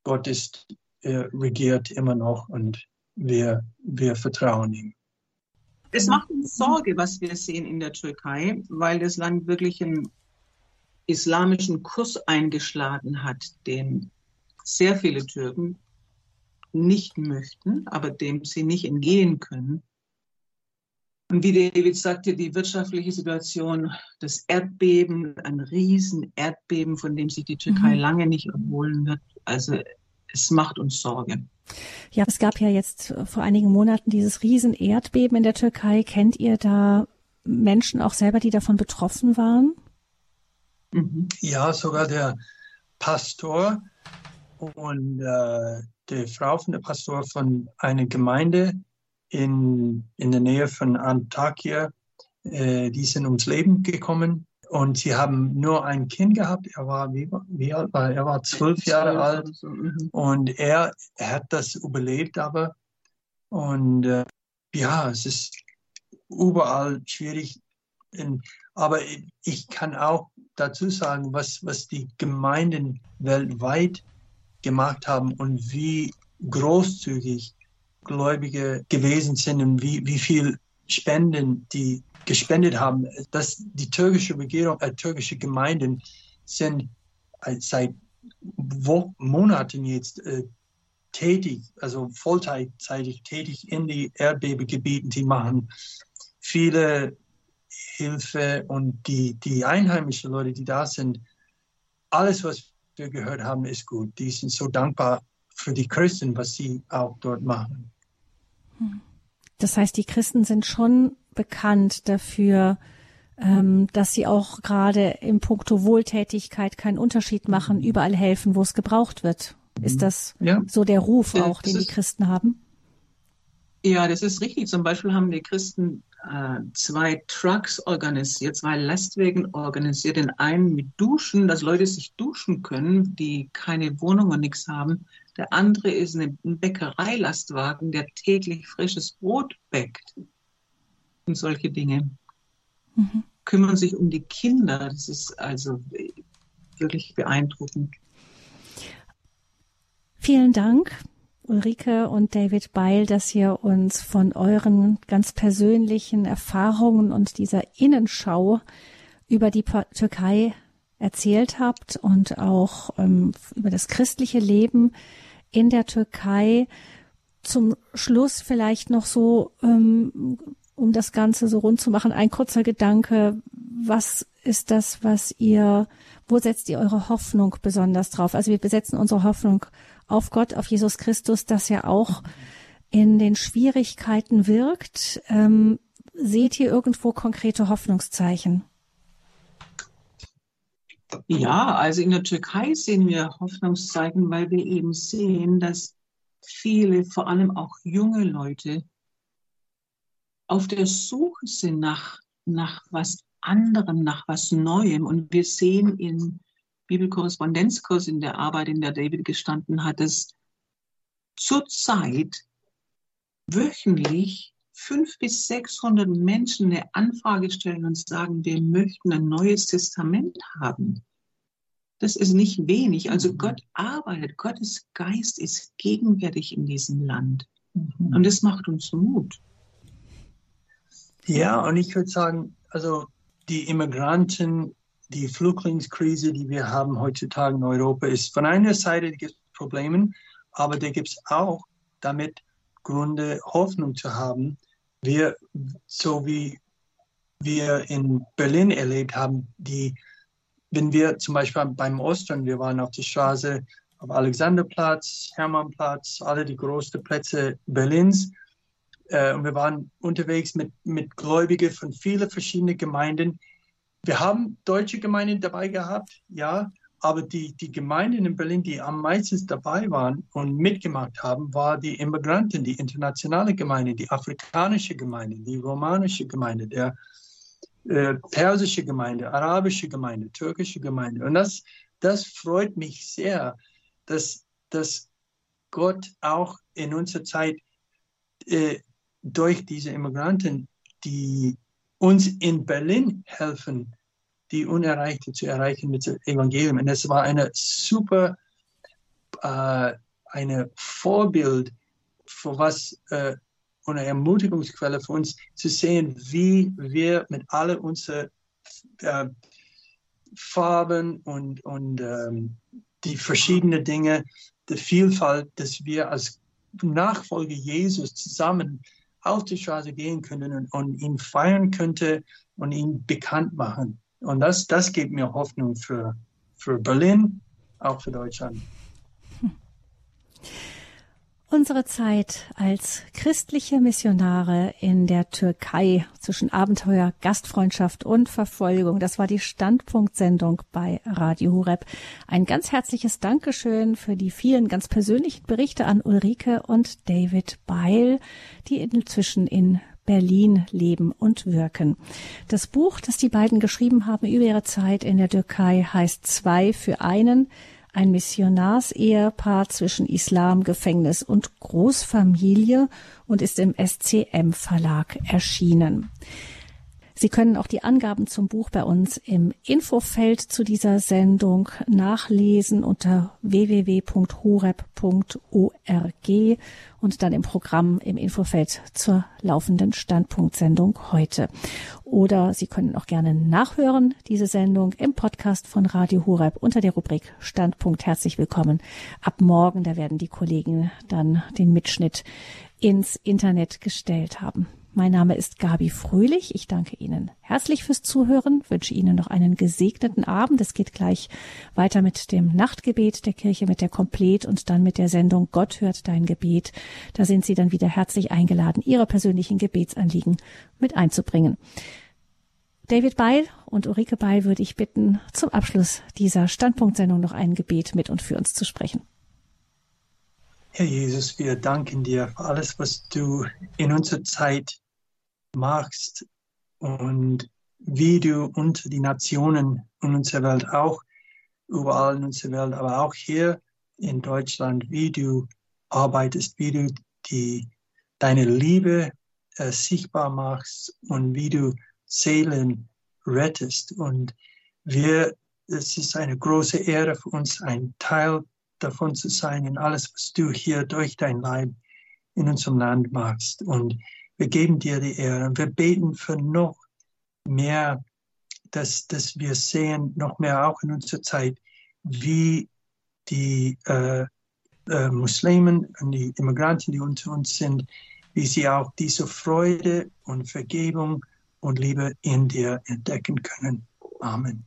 Gott ist, äh, regiert immer noch und wir, wir vertrauen ihm. Es macht uns Sorge, was wir sehen in der Türkei, weil das Land wirklich einen islamischen Kurs eingeschlagen hat, den sehr viele Türken nicht möchten, aber dem sie nicht entgehen können. Und wie David sagte, die wirtschaftliche Situation, das Erdbeben, ein riesen Erdbeben, von dem sich die Türkei mhm. lange nicht erholen wird. Also es macht uns Sorge. Ja, es gab ja jetzt vor einigen Monaten dieses riesen Erdbeben in der Türkei. Kennt ihr da Menschen auch selber, die davon betroffen waren? Mhm. Ja, sogar der Pastor und äh, die Frau von der Pastor von einer Gemeinde in, in der Nähe von Antakya, äh, die sind ums Leben gekommen und sie haben nur ein Kind gehabt. Er war, wie, wie alt war er? war zwölf Jahre alt. Mhm. Und er, er, hat das überlebt, aber. Und äh, ja, es ist überall schwierig. In, aber ich kann auch dazu sagen, was, was die Gemeinden weltweit gemacht haben und wie großzügig Gläubige gewesen sind und wie, wie viel Spenden die gespendet haben, dass die türkische Regierung, äh, türkische Gemeinden sind äh, seit Wo Monaten jetzt äh, tätig, also vollzeitig tätig in die Erdbebengebieten. Die machen viele Hilfe und die, die einheimischen Leute, die da sind, alles, was gehört haben, ist gut. Die sind so dankbar für die Christen, was sie auch dort machen. Das heißt, die Christen sind schon bekannt dafür, ähm, dass sie auch gerade im Punkto Wohltätigkeit keinen Unterschied machen, überall helfen, wo es gebraucht wird. Ist das ja. so der Ruf auch, den die Christen haben? Ja, das ist richtig. Zum Beispiel haben die Christen zwei Trucks organisiert, zwei Lastwagen organisiert. Den einen mit Duschen, dass Leute sich duschen können, die keine Wohnung und nichts haben. Der andere ist ein Bäckereilastwagen, der täglich frisches Brot bäckt und solche Dinge. Mhm. Kümmern sich um die Kinder. Das ist also wirklich beeindruckend. Vielen Dank, Ulrike und David Beil, dass ihr uns von euren ganz persönlichen Erfahrungen und dieser Innenschau über die Türkei erzählt habt und auch ähm, über das christliche Leben in der Türkei. Zum Schluss vielleicht noch so, ähm, um das Ganze so rund zu machen, ein kurzer Gedanke. Was ist das, was ihr, wo setzt ihr eure Hoffnung besonders drauf? Also wir besetzen unsere Hoffnung auf Gott, auf Jesus Christus, das ja auch in den Schwierigkeiten wirkt. Ähm, seht ihr irgendwo konkrete Hoffnungszeichen? Ja, also in der Türkei sehen wir Hoffnungszeichen, weil wir eben sehen, dass viele, vor allem auch junge Leute, auf der Suche sind nach, nach was anderem, nach was Neuem. Und wir sehen in Bibelkorrespondenzkurs in der Arbeit, in der David gestanden hat, dass zurzeit wöchentlich fünf bis 600 Menschen eine Anfrage stellen und sagen, wir möchten ein neues Testament haben. Das ist nicht wenig. Also mhm. Gott arbeitet, Gottes Geist ist gegenwärtig in diesem Land. Mhm. Und das macht uns Mut. Ja, und ich würde sagen, also die Immigranten die Flüchtlingskrise, die wir haben heutzutage in Europa, ist von einer Seite gibt es Probleme, aber da gibt es auch damit Gründe, Hoffnung zu haben. Wir, so wie wir in Berlin erlebt haben, die, wenn wir zum Beispiel beim Ostern, wir waren auf der Straße auf Alexanderplatz, Hermannplatz, alle die größten Plätze Berlins. Äh, und wir waren unterwegs mit, mit Gläubigen von vielen verschiedenen Gemeinden, wir haben deutsche Gemeinden dabei gehabt, ja, aber die, die Gemeinden in Berlin, die am meisten dabei waren und mitgemacht haben, war die Immigranten, die internationale Gemeinde, die afrikanische Gemeinde, die romanische Gemeinde, der äh, persische Gemeinde, arabische Gemeinde, türkische Gemeinde. Und das, das freut mich sehr, dass, dass Gott auch in unserer Zeit äh, durch diese Immigranten die uns in Berlin helfen, die Unerreichte zu erreichen mit dem Evangelium. Und es war eine super, äh, eine Vorbild für was, äh, eine Ermutigungsquelle für uns zu sehen, wie wir mit alle unseren äh, Farben und, und ähm, die verschiedenen Dinge, die Vielfalt, dass wir als Nachfolger Jesus zusammen auf die Straße gehen könnten und, und ihn feiern könnte und ihn bekannt machen. Und das, das gibt mir Hoffnung für, für Berlin, auch für Deutschland. Unsere Zeit als christliche Missionare in der Türkei zwischen Abenteuer, Gastfreundschaft und Verfolgung. Das war die Standpunktsendung bei Radio Hureb. Ein ganz herzliches Dankeschön für die vielen ganz persönlichen Berichte an Ulrike und David Beil, die inzwischen in Berlin leben und wirken. Das Buch, das die beiden geschrieben haben über ihre Zeit in der Türkei, heißt Zwei für einen ein Missionarsehepaar zwischen Islam, Gefängnis und Großfamilie und ist im SCM Verlag erschienen. Sie können auch die Angaben zum Buch bei uns im Infofeld zu dieser Sendung nachlesen unter www.horeb.org und dann im Programm im Infofeld zur laufenden Standpunktsendung heute. Oder Sie können auch gerne nachhören, diese Sendung im Podcast von Radio Horeb unter der Rubrik Standpunkt. Herzlich willkommen. Ab morgen, da werden die Kollegen dann den Mitschnitt ins Internet gestellt haben. Mein Name ist Gabi Fröhlich. Ich danke Ihnen herzlich fürs Zuhören, wünsche Ihnen noch einen gesegneten Abend. Es geht gleich weiter mit dem Nachtgebet der Kirche, mit der Komplet und dann mit der Sendung Gott hört dein Gebet. Da sind Sie dann wieder herzlich eingeladen, Ihre persönlichen Gebetsanliegen mit einzubringen. David Beil und Ulrike Beil würde ich bitten, zum Abschluss dieser Standpunktsendung noch ein Gebet mit und für uns zu sprechen. Herr Jesus, wir danken dir für alles, was du in unserer Zeit machst und wie du unter die Nationen in unserer Welt auch, überall in unserer Welt, aber auch hier in Deutschland, wie du arbeitest, wie du die, deine Liebe äh, sichtbar machst und wie du Seelen rettest. Und wir es ist eine große Ehre für uns, ein Teil davon zu sein in alles, was du hier durch dein Leib in unserem Land machst. Und wir geben dir die Ehre. Und wir beten für noch mehr, dass, dass wir sehen, noch mehr auch in unserer Zeit, wie die äh, äh, Muslimen und die Immigranten, die unter uns sind, wie sie auch diese Freude und Vergebung und Liebe in dir entdecken können. Amen.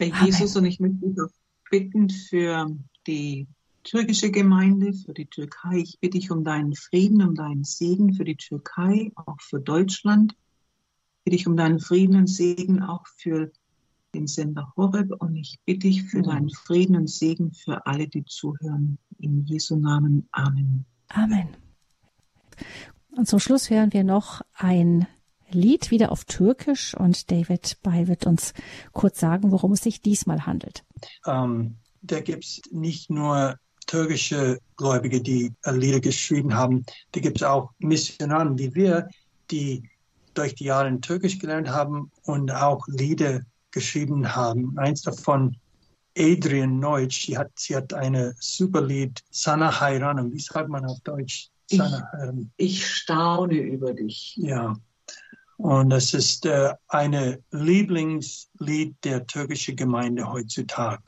Herr Jesus, und ich möchte dich auch bitten für die türkische Gemeinde, für die Türkei. Ich bitte dich um deinen Frieden, um deinen Segen für die Türkei, auch für Deutschland. Ich bitte dich um deinen Frieden und Segen auch für den Sender Horeb und ich bitte dich für deinen Frieden und Segen für alle, die zuhören. In Jesu Namen. Amen. Amen. Und zum Schluss hören wir noch ein Lied wieder auf Türkisch und David Bay wird uns kurz sagen, worum es sich diesmal handelt. Ähm, da gibt es nicht nur türkische Gläubige, die Lieder geschrieben haben, da gibt es auch Missionaren wie wir, die durch die Jahre in Türkisch gelernt haben und auch Lieder geschrieben haben. Eins davon, Adrian Neutsch, sie hat, sie hat eine super Lied, Sana Hayranım. Wie sagt man auf Deutsch? Sana ich, ich staune über dich. Ja. Und das ist äh, eine Lieblingslied der türkischen Gemeinde heutzutage.